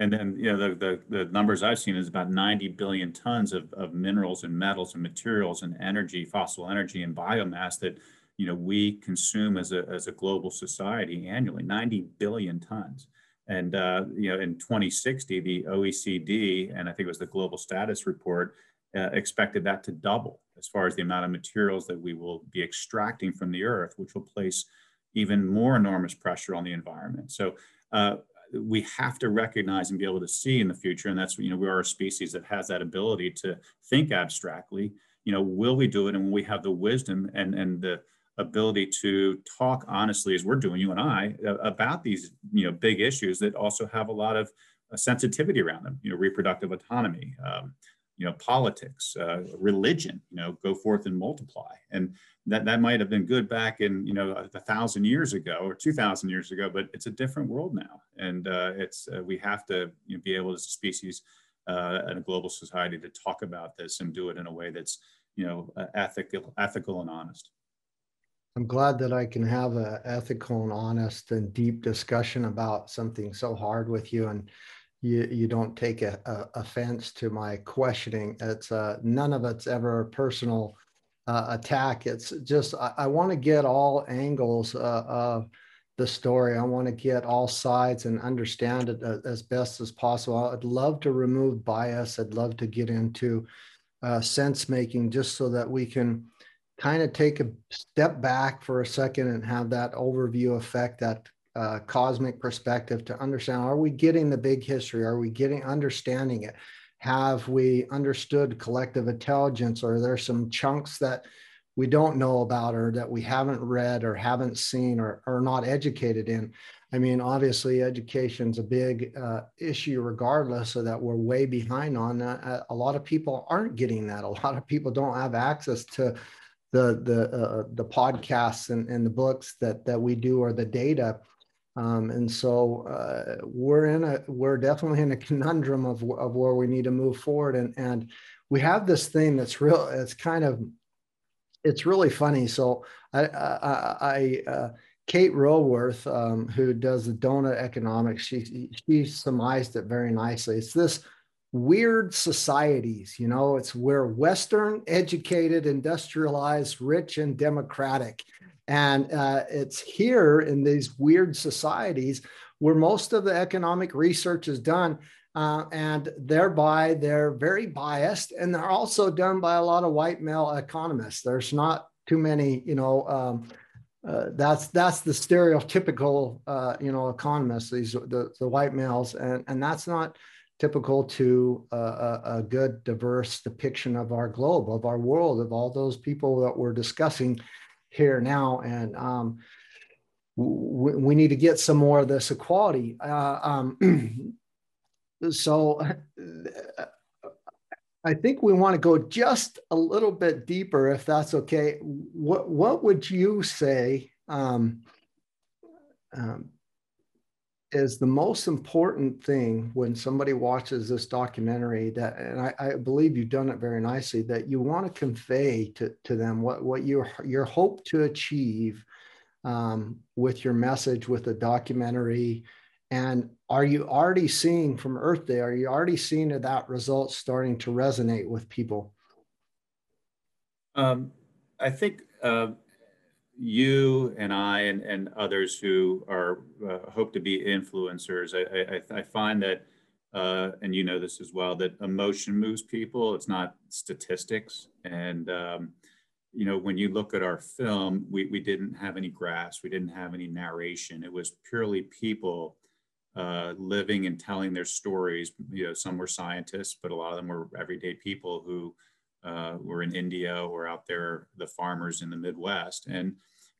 And then, you know, the, the, the, numbers I've seen is about 90 billion tons of, of minerals and metals and materials and energy, fossil energy and biomass that you know, we consume as a, as a global society annually, 90 billion tons. And, uh, you know, in 2060, the OECD, and I think it was the Global Status Report, uh, expected that to double as far as the amount of materials that we will be extracting from the earth, which will place even more enormous pressure on the environment. So uh, we have to recognize and be able to see in the future, and that's, you know, we are a species that has that ability to think abstractly. You know, will we do it? And when we have the wisdom and, and the, ability to talk honestly as we're doing you and i about these you know big issues that also have a lot of uh, sensitivity around them you know reproductive autonomy um, you know politics uh, religion you know go forth and multiply. And that that might have been good back in you know a, a thousand years ago or two thousand years ago but it's a different world now. And uh, it's uh, we have to you know, be able as a species uh, and a global society to talk about this and do it in a way that's you know uh, ethical ethical and honest I'm glad that I can have an ethical and honest and deep discussion about something so hard with you, and you you don't take a, a offense to my questioning. It's uh, none of it's ever a personal uh, attack. It's just I, I want to get all angles uh, of the story. I want to get all sides and understand it uh, as best as possible. I'd love to remove bias. I'd love to get into uh, sense making just so that we can kind of take a step back for a second and have that overview effect, that uh, cosmic perspective to understand are we getting the big history? Are we getting understanding it? Have we understood collective intelligence? Or are there some chunks that we don't know about or that we haven't read or haven't seen or are not educated in? I mean, obviously, education's a big uh, issue, regardless, so that we're way behind on that. A lot of people aren't getting that. A lot of people don't have access to the the uh, the podcasts and, and the books that that we do or the data. Um, and so uh, we're in a we're definitely in a conundrum of, of where we need to move forward. And and we have this thing that's real it's kind of it's really funny. So i i, I uh, kate Raworth um, who does the donut economics she she surmised it very nicely. It's this weird societies you know it's where western educated industrialized rich and democratic and uh, it's here in these weird societies where most of the economic research is done. Uh, and thereby they're very biased and they're also done by a lot of white male economists. There's not too many, you know, um, uh, that's that's the stereotypical, uh, you know, economists, these the, the white males, and and that's not typical to a, a, good diverse depiction of our globe, of our world, of all those people that we're discussing here now, and um, we, we, need to get some more of this equality. Uh, um, so I think we want to go just a little bit deeper, if that's okay. What what would you say um, um, is the most important thing when somebody watches this documentary that and I, I, believe you've done it very nicely that you want to convey to, to them what, what your your hope to achieve um, with your message with the documentary. And are you already seeing from earth day are you already seeing that result starting to resonate with people? Um, i think uh, you and I and, and others who are uh, hope to be influencers, I, I, I find that, uh, and you know this as well, that emotion moves people. It's not statistics. And, um, you know, when you look at our film, we, we didn't have any graphs, we didn't have any narration. It was purely people uh, living and telling their stories. You know, some were scientists, but a lot of them were everyday people who uh, were in India we're out there, the farmers in the Midwest, and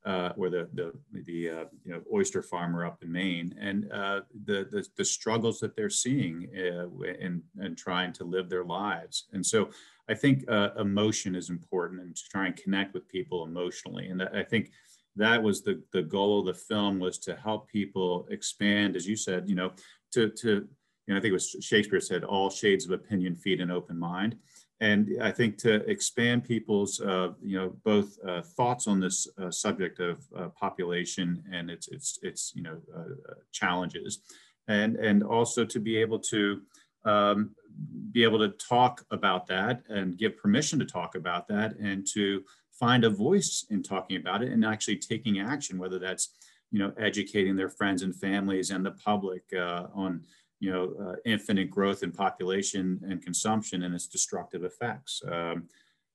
uh, or the the, the uh, you know oyster farmer up in Maine, and uh, the, the, the struggles that they're seeing uh, in in trying to live their lives. And so, I think uh, emotion is important, and to try and connect with people emotionally. And I think that was the the goal of the film was to help people expand, as you said, you know, to to you know, I think it was Shakespeare said, all shades of opinion feed an open mind and I think to expand people's, uh, you know, both uh, thoughts on this uh, subject of uh, population and its its its you know uh, uh, challenges, and and also to be able to um, be able to talk about that and give permission to talk about that and to find a voice in talking about it and actually taking action, whether that's you know educating their friends and families and the public on you know, uh, infinite growth in population and consumption and its destructive effects. Um,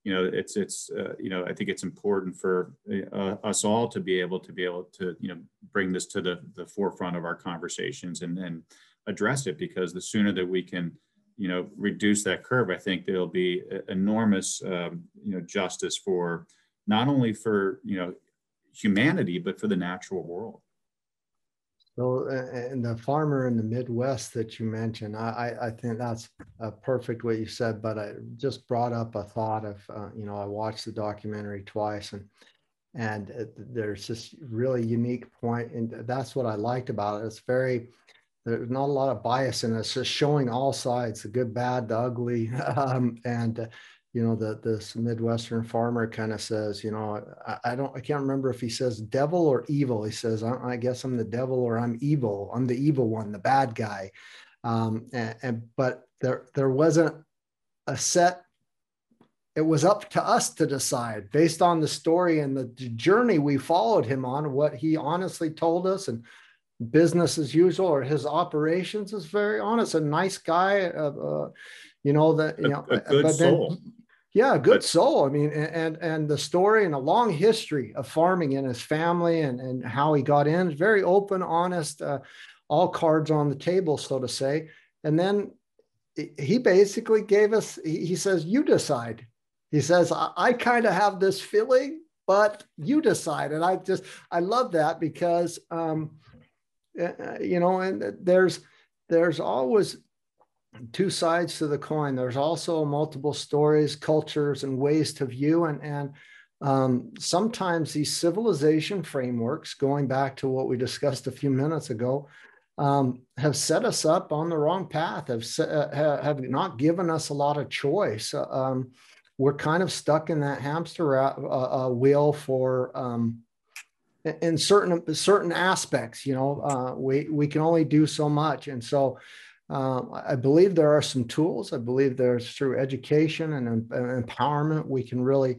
you know, it's it's uh, you know, I think it's important for uh, us all to be able to be able to you know bring this to the the forefront of our conversations and and address it because the sooner that we can you know reduce that curve, I think there'll be enormous um, you know justice for not only for you know humanity but for the natural world. So, and the farmer in the Midwest that you mentioned, I, I think that's perfect what you said. But I just brought up a thought of, uh, you know, I watched the documentary twice, and and it, there's this really unique point, and that's what I liked about it. It's very there's not a lot of bias in it. It's just showing all sides, the good, bad, the ugly, um, and you know, the this Midwestern farmer kind of says, you know, I, I, don't, I can't remember if he says devil or evil. He says, I, I, guess I'm the devil or I'm evil. I'm the evil one, the bad guy. Um, and, and but there there wasn't a set it was up to us to decide based on the story and the journey we followed him on, what he honestly told us and business as usual or his operations is very honest, a nice guy. Uh, uh, you know that you know, a, a good soul. Then, yeah, good but, soul. I mean, and and the story and a long history of farming in his family and and how he got in. Very open, honest, uh, all cards on the table, so to say. And then he basically gave us. He says, "You decide." He says, "I, I kind of have this feeling, but you decide." And I just I love that because um, uh, you know, and there's there's always two sides to the coin. There's also multiple stories, cultures, and ways to view. And, and um, sometimes these civilization frameworks, going back to what we discussed a few minutes ago, um, have set us up on the wrong path, have, uh, have not given us a lot of choice. Uh, um, we're kind of stuck in that hamster uh, uh, wheel for um, in certain certain aspects. You know, uh, we we can only do so much, and so um, I believe there are some tools. I believe there's through education and, and empowerment, we can really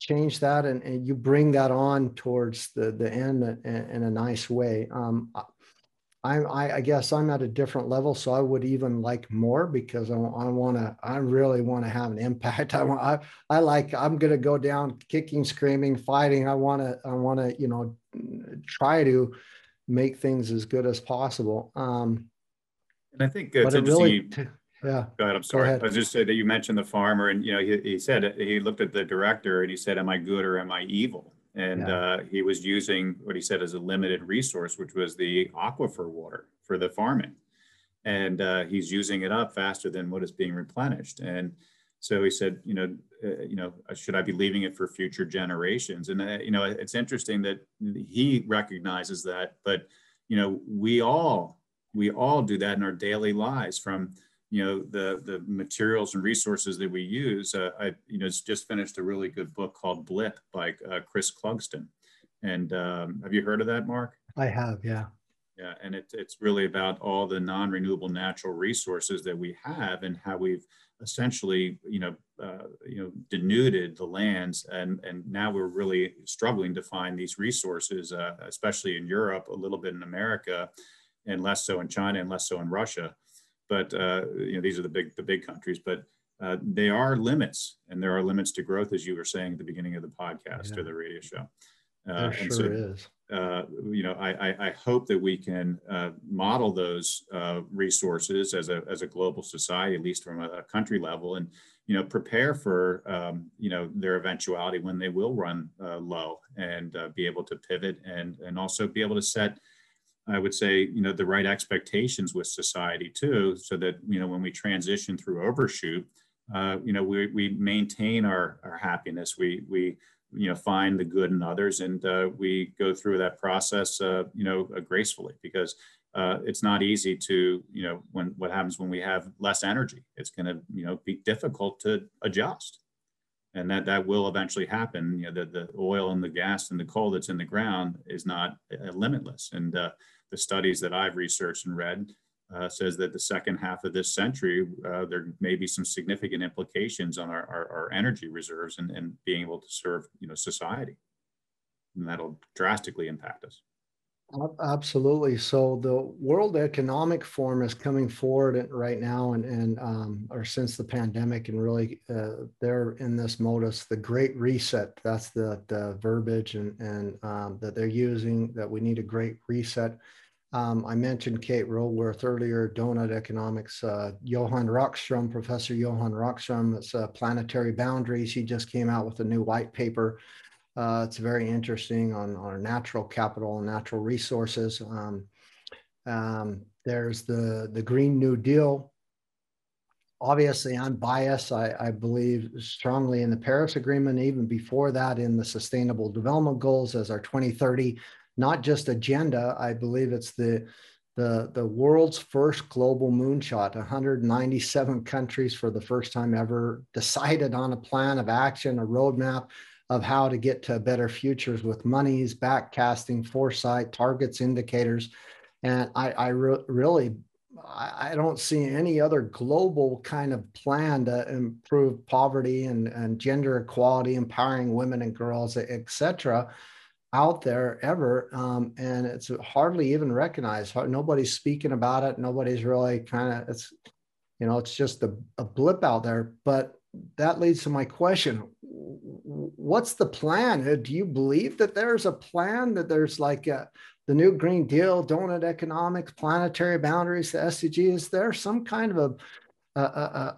change that and, and, you bring that on towards the, the end in, in a nice way. Um, I, I, guess I'm at a different level, so I would even like more because I, I want to. I really want to have an impact. I want. I, I like. I'm going to go down kicking, screaming, fighting. I want to. I want to. You know, try to make things as good as possible. Um, and I think it's interesting. Really yeah. Go ahead. I'm sorry. I was just saying that you mentioned the farmer, and you know, he, he said he looked at the director and he said, "Am I good or am I evil?" And yeah. uh, he was using what he said as a limited resource, which was the aquifer water for the farming, and uh, he's using it up faster than what is being replenished. And so he said, you know, uh, you know, should I be leaving it for future generations? And uh, you know, it's interesting that he recognizes that, but you know, we all we all do that in our daily lives from you know the the materials and resources that we use. Uh, i you know just finished a really good book called blip by uh, chris clugston. And um, have you heard of that mark? I have yeah. Yeah and it, it's really about all the non-renewable natural resources that we have and how we've essentially you know uh, you know denuded the lands. And and now we're really struggling to find these resources uh, especially in europe a little bit in america and less so in China and less so in Russia. But uh, you know, these are the big the big countries. But uh, there are limits, and there are limits to growth, as you were saying at the beginning of the podcast yeah. or the radio show. Uh, there sure so, is. Uh, you know, I, I, I, hope that we can uh, model those uh, resources as a, as a global society, at least from a, a country level, and you know, prepare for um, you know their eventuality when they will run uh, low, and uh, be able to pivot, and and also be able to set I would say, you know, the right expectations with society too, so that, you know, when we transition through overshoot, uh, you know, we, we maintain our, our happiness. We, we, you know, find the good in others and uh, we go through that process, uh, you know, uh, gracefully because uh, it's not easy to, you know, when what happens when we have less energy, it's going to, you know, be difficult to adjust and that that will eventually happen. You know, the, the oil and the gas and the coal that's in the ground is not uh, limitless. And the studies that I've researched and read uh, says that the second half of this century, uh, there may be some significant implications on our, our, our, energy reserves and, and being able to serve, you know, society. And that'll drastically impact us. Absolutely. So the World Economic Forum is coming forward right now, and and um, or since the pandemic, and really uh, they're in this modus, the Great Reset. That's the the verbiage and and um, that they're using. That we need a Great Reset. Um, I mentioned Kate Raworth earlier, Donut Economics. Uh, Johan Rockström, Professor Johan Rockström, it's uh, Planetary Boundaries. He just came out with a new white paper. Uh, it's very interesting on, on natural capital and natural resources. Um, um, there's the, the Green New Deal. Obviously, I'm biased. I, I believe strongly in the Paris Agreement, even before that, in the Sustainable Development Goals as our 2030 not just agenda. I believe it's the the the world's first global moonshot 197 countries for the first time ever decided on a plan of action a roadmap of how to get to better futures with monies backcasting foresight targets indicators and i, I re- really I, don't see any other global kind of plan to improve poverty and, and gender equality, empowering women and girls, et cetera, out there ever. Um, and it's hardly even recognized. Nobody's speaking about it. Nobody's really kind of, it's, you know, it's just a, a blip out there. But that leads to my question what's the plan do you believe that there's a plan that there's like a, the new green deal donut economics planetary boundaries the sdg is there some kind of a, a,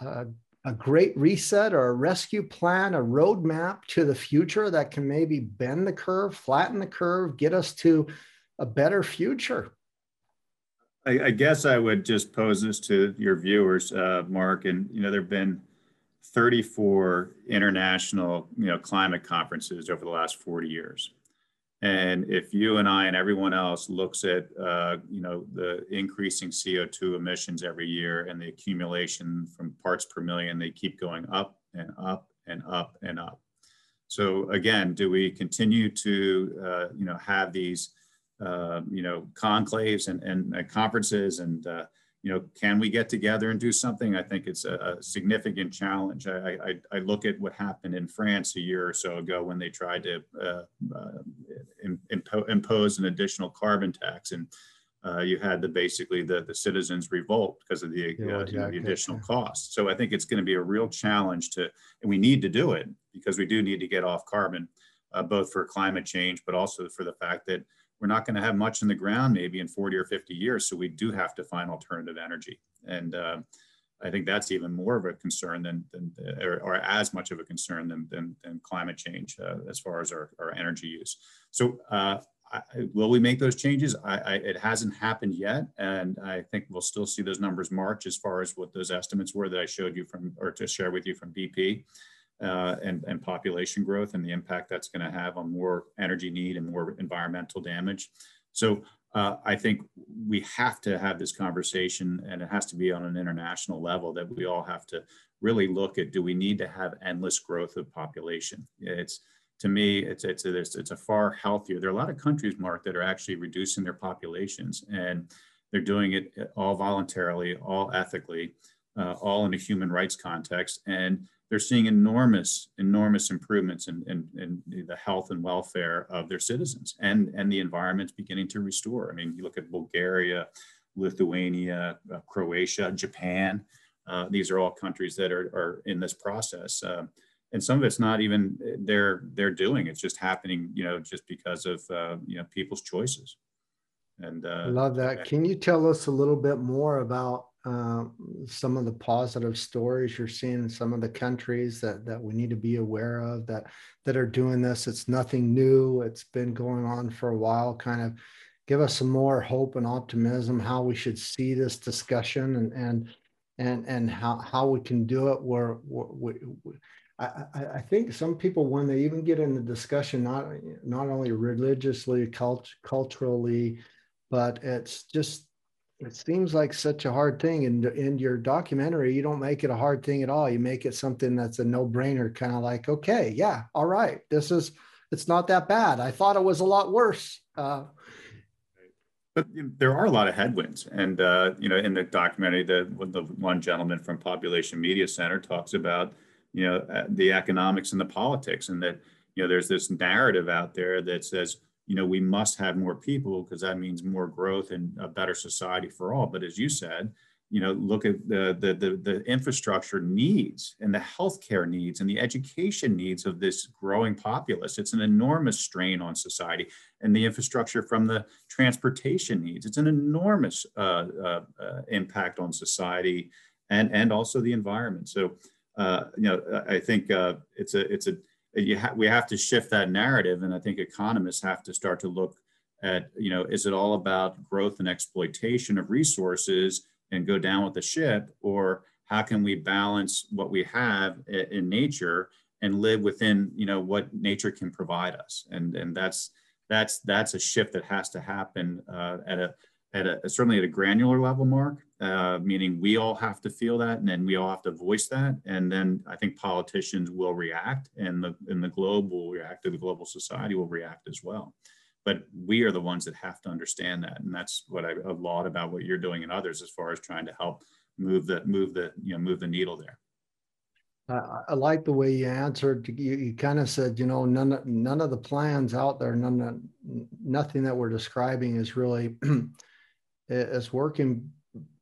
a, a, great reset or a rescue plan a roadmap to the future that can maybe bend the curve flatten the curve get us to a better future I, I guess I would just pose this to your viewers, uh, Mark. And you know, there've been 34 international you know climate conferences over the last 40 years and if you and i and everyone else looks at uh, you know the increasing co2 emissions every year and the accumulation from parts per million they keep going up and up and up and up. So again do we continue to uh, you know have these uh, you know conclaves and, and, and conferences and uh, you know, can we get together and do something? I think it's a, a significant challenge. I, I, I, look at what happened in France a year or so ago when they tried to uh, uh, impo impose an additional carbon tax, and uh, you had the basically the, the citizens revolt because of the, yeah, exactly. you know, the additional cost. So I think it's going to be a real challenge to, and we need to do it because we do need to get off carbon, uh, both for climate change, but also for the fact that we're not going to have much in the ground maybe in 40 or 50 years. So we do have to find alternative energy. And uh, I think that's even more of a concern than, than or, or, as much of a concern than, than, than climate change uh, as far as our, our energy use. So uh, I, will we make those changes? I, I, it hasn't happened yet. And I think we'll still see those numbers march as far as what those estimates were that I showed you from, or to share with you from BP uh, and, and population growth and the impact that's going to have on more energy need and more environmental damage. So uh, I think we have to have this conversation and it has to be on an international level that we all have to really look at, do we need to have endless growth of population? It's, to me, it's, it's, a, it's a far healthier, there are a lot of countries, Mark, that are actually reducing their populations and they're doing it all voluntarily, all ethically, uh, all in a human rights context. And they're seeing enormous, enormous improvements in, in, in, the health and welfare of their citizens and, and the environment's beginning to restore. I mean, you look at Bulgaria, Lithuania, uh, Croatia, Japan. Uh, these are all countries that are, are in this process. Uh, and some of it's not even they're they're doing it's just happening you know just because of uh, you know people's choices and uh, love that can you tell us a little bit more about uh, some of the positive stories you're seeing in some of the countries that that we need to be aware of that that are doing this. It's nothing new. It's been going on for a while. Kind of give us some more hope and optimism how we should see this discussion and and and and how how we can do it. Where, we, I, I think some people when they even get in the discussion not not only religiously cult, culturally but it's just it seems like such a hard thing and in, in your documentary you don't make it a hard thing at all. You make it something that's a no-brainer kind of like okay yeah all right this is it's not that bad. I thought it was a lot worse. Uh, but there are a lot of headwinds and uh, you know in the documentary the, the one gentleman from population media center talks about you know uh, the economics and the politics and that you know there's this narrative out there that says you know, we must have more people because that means more growth and a better society for all. But as you said, you know, look at the, the, the, the infrastructure needs and the healthcare needs and the education needs of this growing populace. It's an enormous strain on society and the infrastructure from the transportation needs. It's an enormous uh, uh, uh, impact on society and, and also the environment. So, uh, you know, I think uh, it's a, it's a, you ha- we have to shift that narrative and i think economists have to start to look at you know is it all about growth and exploitation of resources and go down with the ship? Or how can we balance what we have in nature and live within you know what nature can provide us? And and that's that's that's a shift that has to happen uh, at a at a certainly at a granular level, Mark, uh, meaning we all have to feel that, and then we all have to voice that, and then I think politicians will react, and the and the globe will react, to the global society will react as well. but we are the ones that have to understand that and that's what i laud about what you're doing and others as far as trying to help move the move the you know move the needle there uh, I like the way you answered. You, you kind of said, you know, none of, none of the plans out there, none of, nothing that we're describing is really is working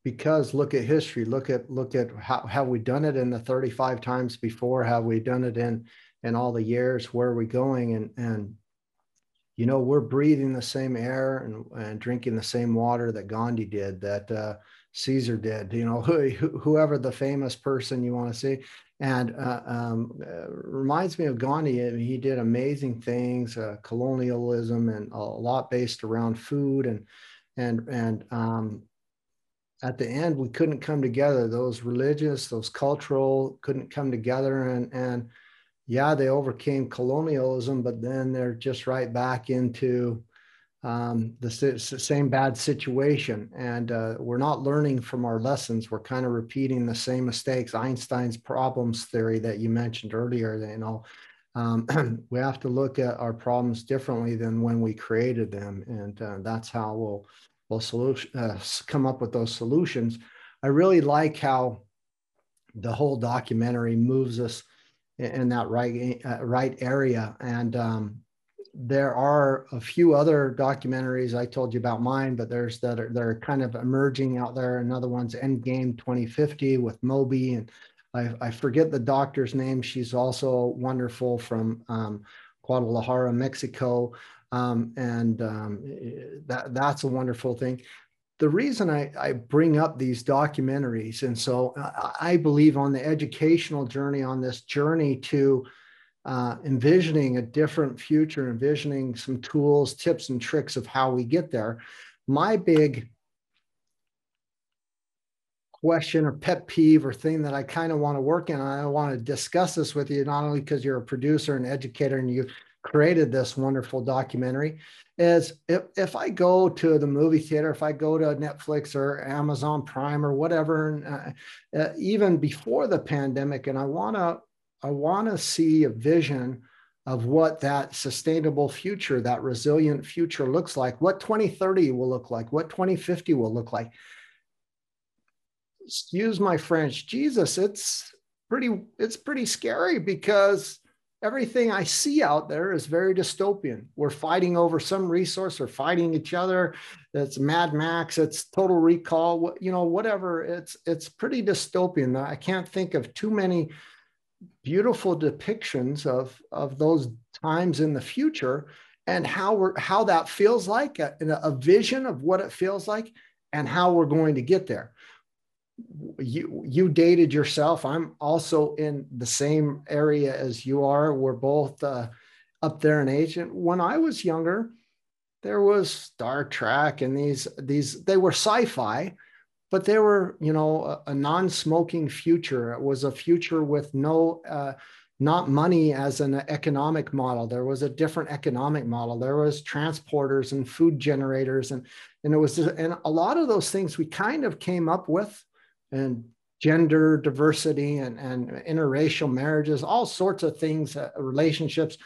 because look at history. Look at look at how have we done it in the 35 times before? Have we done it in in all the years? Where are we going? And and you know, we're breathing the same air and, and drinking the same water that Gandhi did, that uh, Caesar did, you know, who, whoever the famous person you want to see. And uh, um, uh, reminds me of Gandhi. I mean, he did amazing things, uh, colonialism, and a lot based around food. And and and um, at the end, we couldn't come together. Those religious, those cultural, couldn't come together. And and yeah, they overcame colonialism, but then they're just right back into um, the same bad situation. And uh, we're not learning from our lessons. We're kind of repeating the same mistakes. Einstein's problems theory that you mentioned earlier, you know, um, we have to look at our problems differently than when we created them. And uh, that's how we'll, we'll solution, uh, come up with those solutions. I really like how the whole documentary moves us in that right, uh, right area. And um, there are a few other documentaries. I told you about mine, but there's that are they're kind of emerging out there. Another one's Endgame 2050 with Moby, and I, I forget the doctor's name. She's also wonderful from um, Guadalajara, Mexico, um, and um, that that's a wonderful thing. The reason I, I bring up these documentaries, and so I, I believe on the educational journey, on this journey to uh, envisioning a different future, envisioning some tools, tips, and tricks of how we get there. My big question or pet peeve or thing that I kind of want to work in, I want to discuss this with you, not only because you're a producer and educator and you created this wonderful documentary, is if, if I go to the movie theater, if I go to Netflix or Amazon Prime or whatever, and, uh, uh, even before the pandemic, and I want to I want to see a vision of what that sustainable future, that resilient future looks like, what 2030 will look like, what 2050 will look like. Excuse my French, Jesus, it's pretty, it's pretty scary because everything I see out there is very dystopian. We're fighting over some resource or fighting each other. It's Mad Max, it's Total Recall, you know, whatever. It's it's pretty dystopian. I can't think of too many beautiful depictions of of those times in the future and how we're how that feels like a, a vision of what it feels like and how we're going to get there you you dated yourself i'm also in the same area as you are we're both uh, up there in age and when i was younger there was star trek and these these they were sci-fi but they were, you know, a, a non-smoking future. It was a future with no, uh, not money as an economic model. There was a different economic model. There was transporters and food generators, and and it was just, and a lot of those things we kind of came up with, and gender diversity and and interracial marriages, all sorts of things, uh, relationships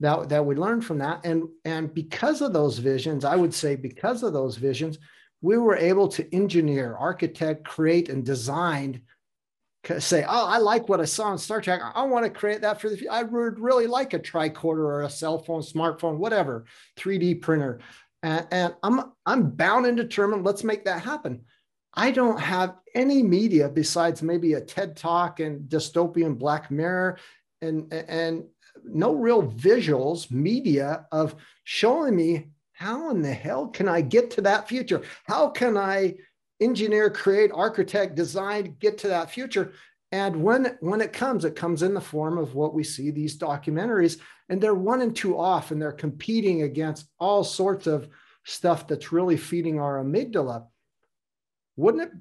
that that we learned from that. And and because of those visions, I would say because of those visions we were able to engineer, architect, create, and design. Say, oh, I like what I saw in Star Trek. I want to create that for the. I would really like a tricorder or a cell phone, smartphone, whatever, 3D printer, and, and I'm I'm bound and determined. Let's make that happen. I don't have any media besides maybe a TED Talk and dystopian Black Mirror, and and no real visuals media of showing me how in the hell can I get to that future? How can I engineer, create, architect, design, get to that future? And when, when it comes, it comes in the form of what we see these documentaries, and they're one and two off, and they're competing against all sorts of stuff that's really feeding our amygdala. Wouldn't it?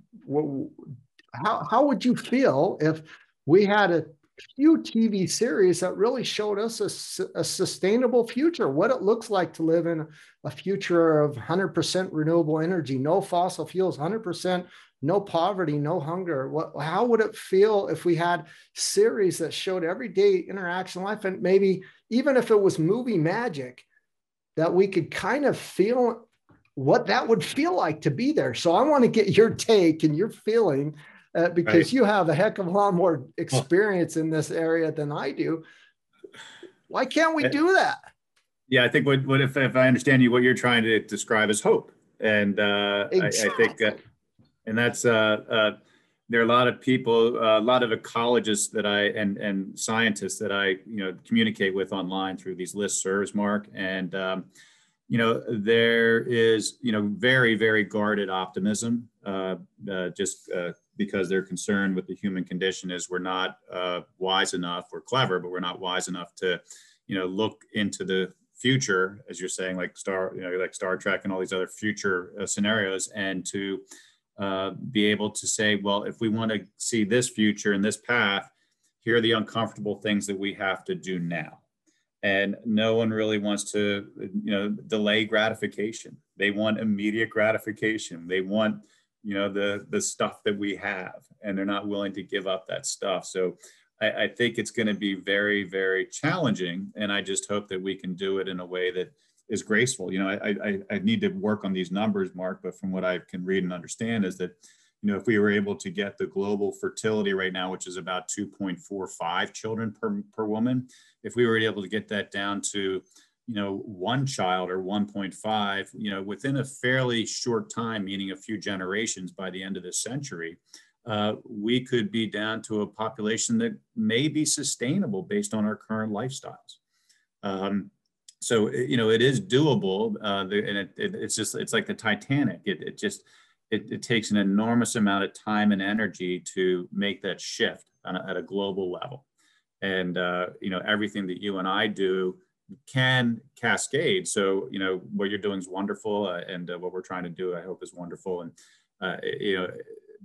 How, how would you feel if we had a few TV series that really showed us a, a, sustainable future, what it looks like to live in a future of 100% renewable energy, no fossil fuels, 100%, no poverty, no hunger. What, how would it feel if we had series that showed everyday interaction life and maybe even if it was movie magic, that we could kind of feel what that would feel like to be there. So I want to get your take and your feeling uh, because right. you have a heck of a lot more experience in this area than I do. Why can't we do that? Yeah, I think what, what if, if I understand you, what you're trying to describe is hope. And uh, exactly. I, I, think, uh, and that's, uh, uh, there are a lot of people, a lot of ecologists that I, and, and scientists that I, you know, communicate with online through these list serves, Mark. And, um, you know, there is, you know, very, very guarded optimism, uh, uh, just uh, because they're concerned with the human condition is we're not uh, wise enough, we're clever, but we're not wise enough to, you know, look into the future, as you're saying, like Star, you know, like Star Trek and all these other future uh, scenarios, and to uh, be able to say, well, if we want to see this future and this path, here are the uncomfortable things that we have to do now and no one really wants to you know delay gratification. They want immediate gratification. They want you know the the stuff that we have and they're not willing to give up that stuff. So i, I think it's going to be very very challenging and i just hope that we can do it in a way that is graceful. You know i i, I need to work on these numbers mark but from what i can read and understand is that you know, if we were able to get the global fertility right now, which is about 2.45 children per, per woman, if we were able to get that down to, you know, one child or 1.5, you know, within a fairly short time, meaning a few generations by the end of this century, uh, we could be down to a population that may be sustainable based on our current lifestyles. Um, so, you know, it is doable, uh, and it, it, it's just, it's like the Titanic. It, it just, it, it, takes an enormous amount of time and energy to make that shift a, at a global level. And, uh, you know, everything that you and I do can cascade. So, you know, what you're doing is wonderful. Uh, and uh, what we're trying to do, I hope is wonderful. And, uh, you know,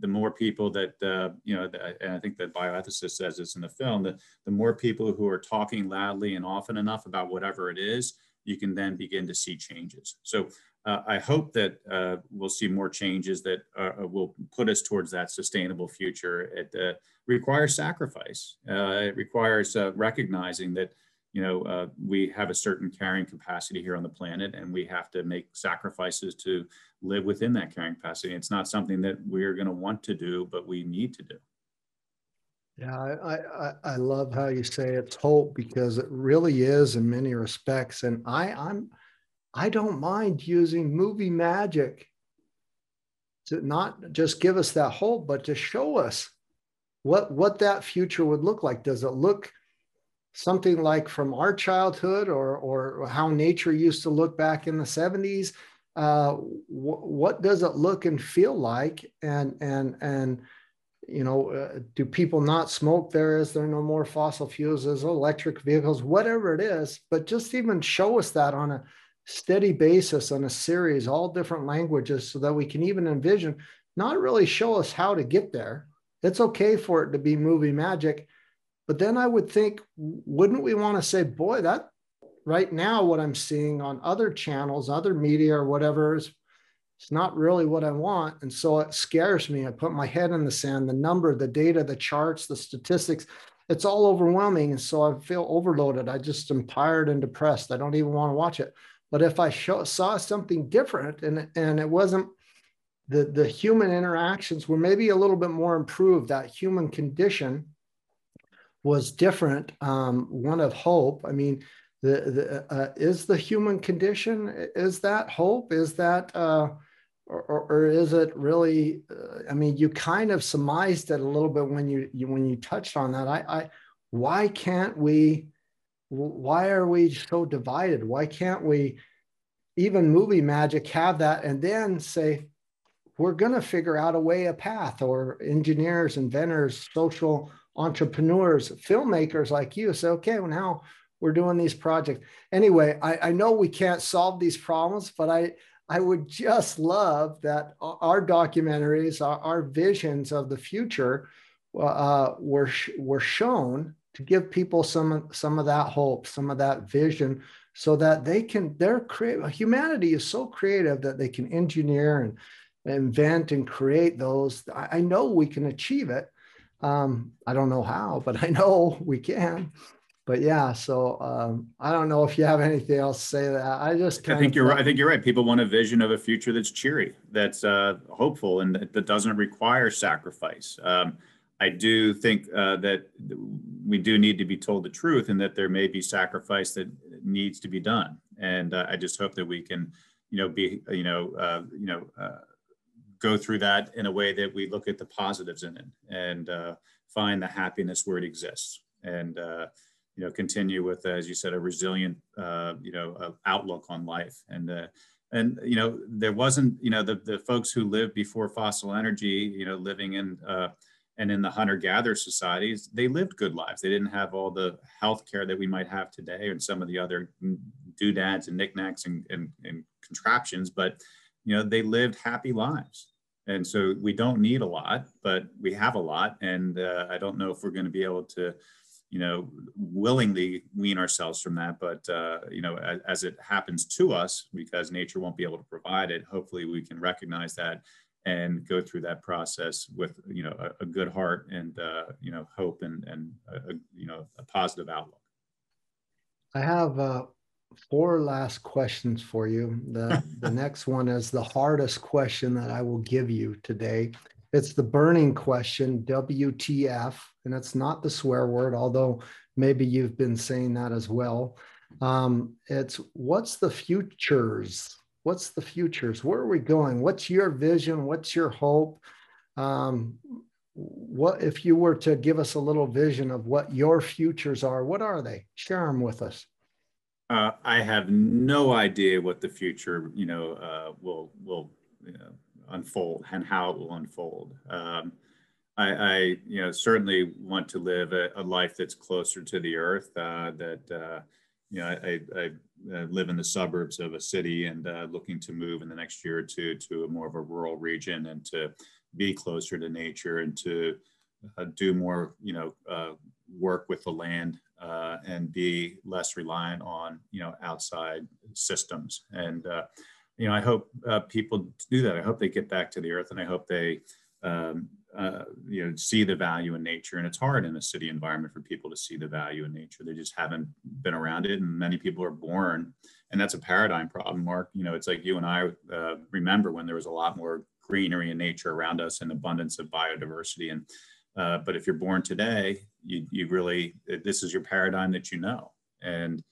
the more people that, uh, you know, and I think that bioethicist says this in the film, that the more people who are talking loudly and often enough about whatever it is, you can then begin to see changes. So uh, I hope that uh, we'll see more changes that uh, uh will put us towards that sustainable future. It uh, requires sacrifice. Uh, it requires recognizing that you know we have a certain carrying capacity here on the planet, and we have to make sacrifices to live within that carrying capacity. It's not something that we're going to want to do, but we need to do. Yeah, I, I, I love how you say it's hope because it really is in many respects. And I, I'm I don't mind using movie magic to not just give us that hope, but to show us what what that future would look like. Does it look something like from our childhood, or or how nature used to look back in the seventies? Uh, wh- what does it look and feel like? And and and you know, uh, do people not smoke there? Is there no more fossil fuels? Is electric vehicles? Whatever it is, but just even show us that on a steady basis on a series, all different languages, so that we can even envision, not really show us how to get there. It's okay for it to be movie magic. But then I would think, wouldn't we want to say, boy, that right now, what I'm seeing on other channels, other media or whatever is it's not really what I want. And so it scares me. I put my head in the sand, the number, the data, the charts, the statistics, it's all overwhelming. And so I feel overloaded. I just am tired and depressed. I don't even want to watch it. But if I show, saw something different and, and it wasn't the, the human interactions were maybe a little bit more improved, that human condition was different, um, one of hope. I mean, the, the uh, is the human condition, is that hope? Is that, uh, or, or, is it really, uh, I mean, you kind of surmised it a little bit when you, you when you touched on that. I, I why can't we why are we so divided? Why can't we, even movie magic, have that and then say, we're going to figure out a way, a path, or engineers, inventors, social entrepreneurs, filmmakers like you say, okay, well, now we're doing these projects. Anyway, I, I know we can't solve these problems, but I, I would just love that our documentaries, our, our visions of the future uh, were, were shown to give people some some of that hope some of that vision so that they can their create humanity is so creative that they can engineer and invent and create those i, I know we can achieve it um, i don't know how but i know we can but yeah, so um, I don't know if you have anything else to say. That I just I think you're right. I think you're right. People want a vision of a future that's cheery, that's uh, hopeful, and that, that, doesn't require sacrifice. Um, I do think uh, that we do need to be told the truth, and that there may be sacrifice that needs to be done. And uh, I just hope that we can, you know, be, you know, uh, you know, uh, go through that in a way that we look at the positives in it and uh, find the happiness where it exists. And you know, continue with, as you said, a resilient, uh, you know, uh, outlook on life. And, uh, and, you know, there wasn't, you know, the, the folks who lived before fossil energy, you know, living in, uh, and in the hunter gatherer societies, they lived good lives. They didn't have all the health care that we might have today and some of the other doodads and knickknacks and, and, and contraptions, but, you know, they lived happy lives. And so we don't need a lot, but we have a lot. And uh, I don't know if we're going to be able to, you know, willingly wean ourselves from that. But, uh, you know, as, as, it happens to us, because nature won't be able to provide it, hopefully we can recognize that and go through that process with, you know, a, a good heart and, uh, you know, hope and, and a, you know, a positive outlook. I have uh, four last questions for you. The, the next one is the hardest question that I will give you today. It's the burning question, WTF, and it's not the swear word, although maybe you've been saying that as well. Um, it's what's the futures? What's the futures? Where are we going? What's your vision? What's your hope? Um, what if you were to give us a little vision of what your futures are? What are they? Share them with us. Uh, I have no idea what the future, you know, uh, will will you know, unfold and how it will unfold. Um, I, I, you know, certainly want to live a, a life that's closer to the earth. Uh, that uh, you know, I, I, I, live in the suburbs of a city and uh, looking to move in the next year or two to a more of a rural region and to be closer to nature and to uh, do more, you know, uh, work with the land uh, and be less reliant on, you know, outside systems and you know, I hope uh, people do that. I hope they get back to the earth, and I hope they, um, uh, you know, see the value in nature. And it's hard in a city environment for people to see the value in nature. They just haven't been around it, and many people are born, and that's a paradigm problem. Mark, you know, it's like you and I uh, remember when there was a lot more greenery and nature around us, and abundance of biodiversity. And uh, but if you're born today, you you really this is your paradigm that you know, and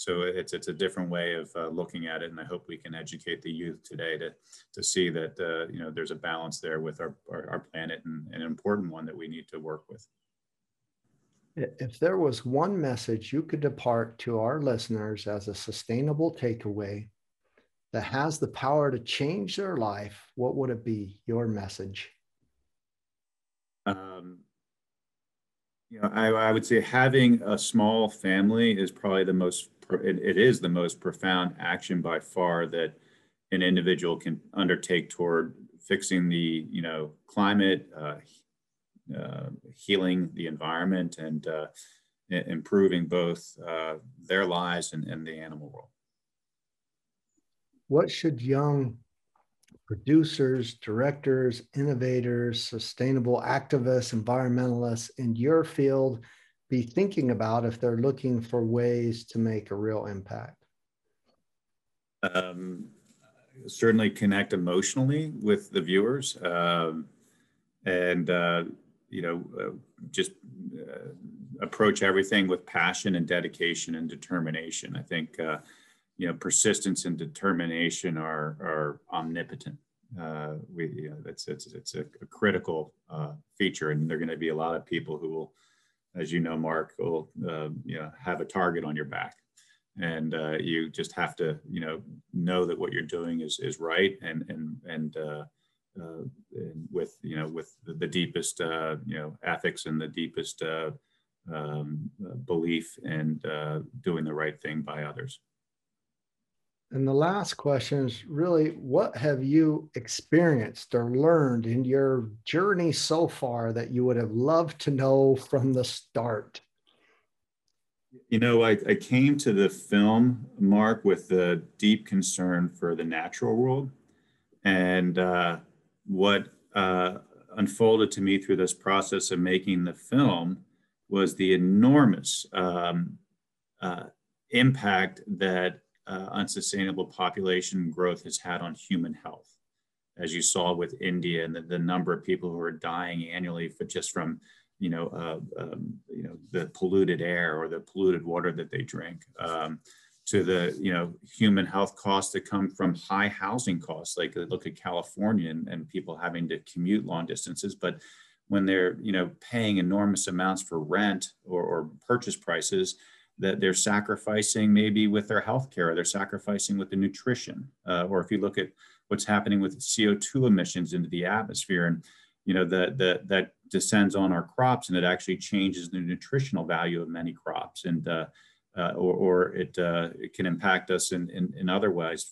so it's it's a different way of uh, looking at it, and I hope we can educate the youth today to to see that uh, you know there's a balance there with our our, our planet and, and, an important one that we need to work with. If there was one message you could depart to our listeners as a sustainable takeaway that has the power to change their life, what would it be? Your message. Um, you know, I, I would say having a small family is probably the most it, it is the most profound action by far that an individual can undertake toward fixing the you know climate, uh, uh, healing the environment, and uh, improving both uh, their lives and, and the animal world. What should young producers, directors, innovators, sustainable activists, environmentalists in your field be thinking about if they're looking for ways to make a real impact? Um, certainly connect emotionally with the viewers um, and uh, you know uh, just uh, approach everything with passion and dedication and determination i think uh, you know persistence and determination are are omnipotent uh, we you know, it's it's it's a, a critical uh, feature and there are going to be a lot of people who will as you know, Mark, will uh, you know have a target on your back, and uh, you just have to you know know that what you're doing is is right, and and and, uh, uh and with you know with the, deepest uh, you know ethics and the deepest uh, um, belief and doing the right thing by others. And the last question is really what have you experienced or learned in your journey so far that you would have loved to know from the start? You know, I, I came to the film, Mark, with a deep concern for the natural world. And uh, what uh, unfolded to me through this process of making the film was the enormous um, uh, impact that uh, unsustainable population growth has had on human health. As you saw with India and the, the number of people who are dying annually for just from you know, uh, um, you know, the polluted air or the polluted water that they drink, um, to the, you know, human health costs that come from high housing costs. Like look at California and, and people having to commute long distances, but when they're, you know, paying enormous amounts for rent or, or purchase prices, that they're sacrificing maybe with their health care, they're sacrificing with the nutrition. Uh, or if you look at what's happening with CO2 emissions into the atmosphere and you know that that that descends on our crops and it actually changes the nutritional value of many crops and uh, uh, or, or it, uh, it can impact us in, in, in other ways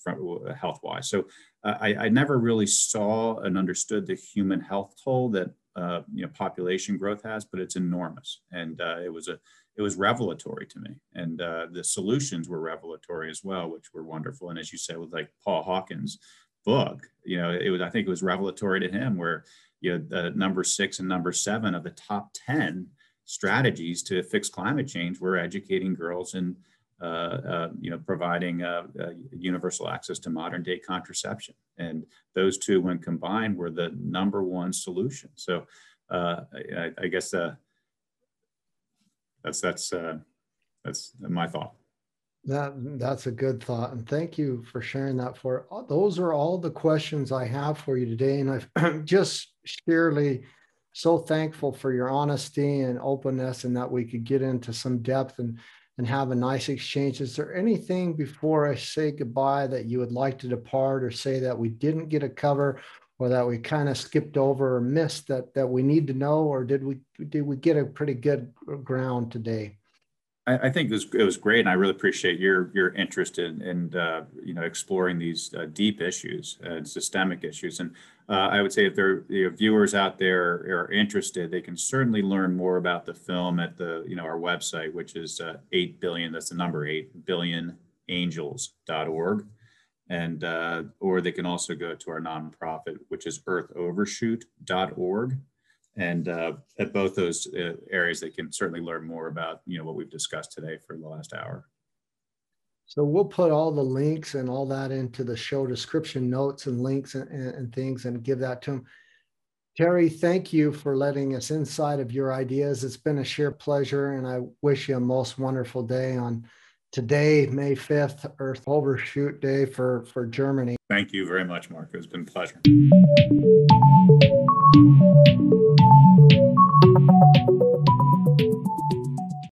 health wise. So uh, I, I never really saw and understood the human health toll that uh, you know population growth has, but it's enormous, and uh, it was a it was revelatory to me, and the solutions were revelatory as well, which were wonderful. And as you said, with like Paul Hawken's book, you know, it was I think it was revelatory to him where you know, the number six and number seven of the top 10 strategies to fix climate change were educating girls and, uh, uh, you know, providing uh, uh universal access to modern day contraception. And those two, when combined, were the number one solution. So uh, I, I, guess uh, that's, that's, uh, that's my thought. That that's a good thought, and thank you for sharing that. For those are all the questions I have for you today, and I'm just sheerly so thankful for your honesty and openness, and that we could get into some depth and and have a nice exchange. Is there anything before I say goodbye that you would like to depart, or say that we didn't get a cover, or that we kind of skipped over or missed that that we need to know, or did we did we get a pretty good ground today? I, I, think it was, it was great, and I really appreciate your your interest in, in uh, you know exploring these uh, deep issues and systemic issues. And uh, I would say if there are viewers out there are interested, they can certainly learn more about the film at the you know our website, which is uh, eight billion. That's the number eight billion angels.org. And uh, or they can also go to our nonprofit, which is earthovershoot.org and uh, at both those uh, areas they can certainly learn more about you know what we've discussed today for the last hour. So we'll put all the links and all that into the show description notes and links and, and things and give that to them terry thank you for letting us inside of your ideas. It's been a sheer pleasure and i wish you a most wonderful day on today may 5th earth overshoot day for for germany. Thank you very much mark. It's been a pleasure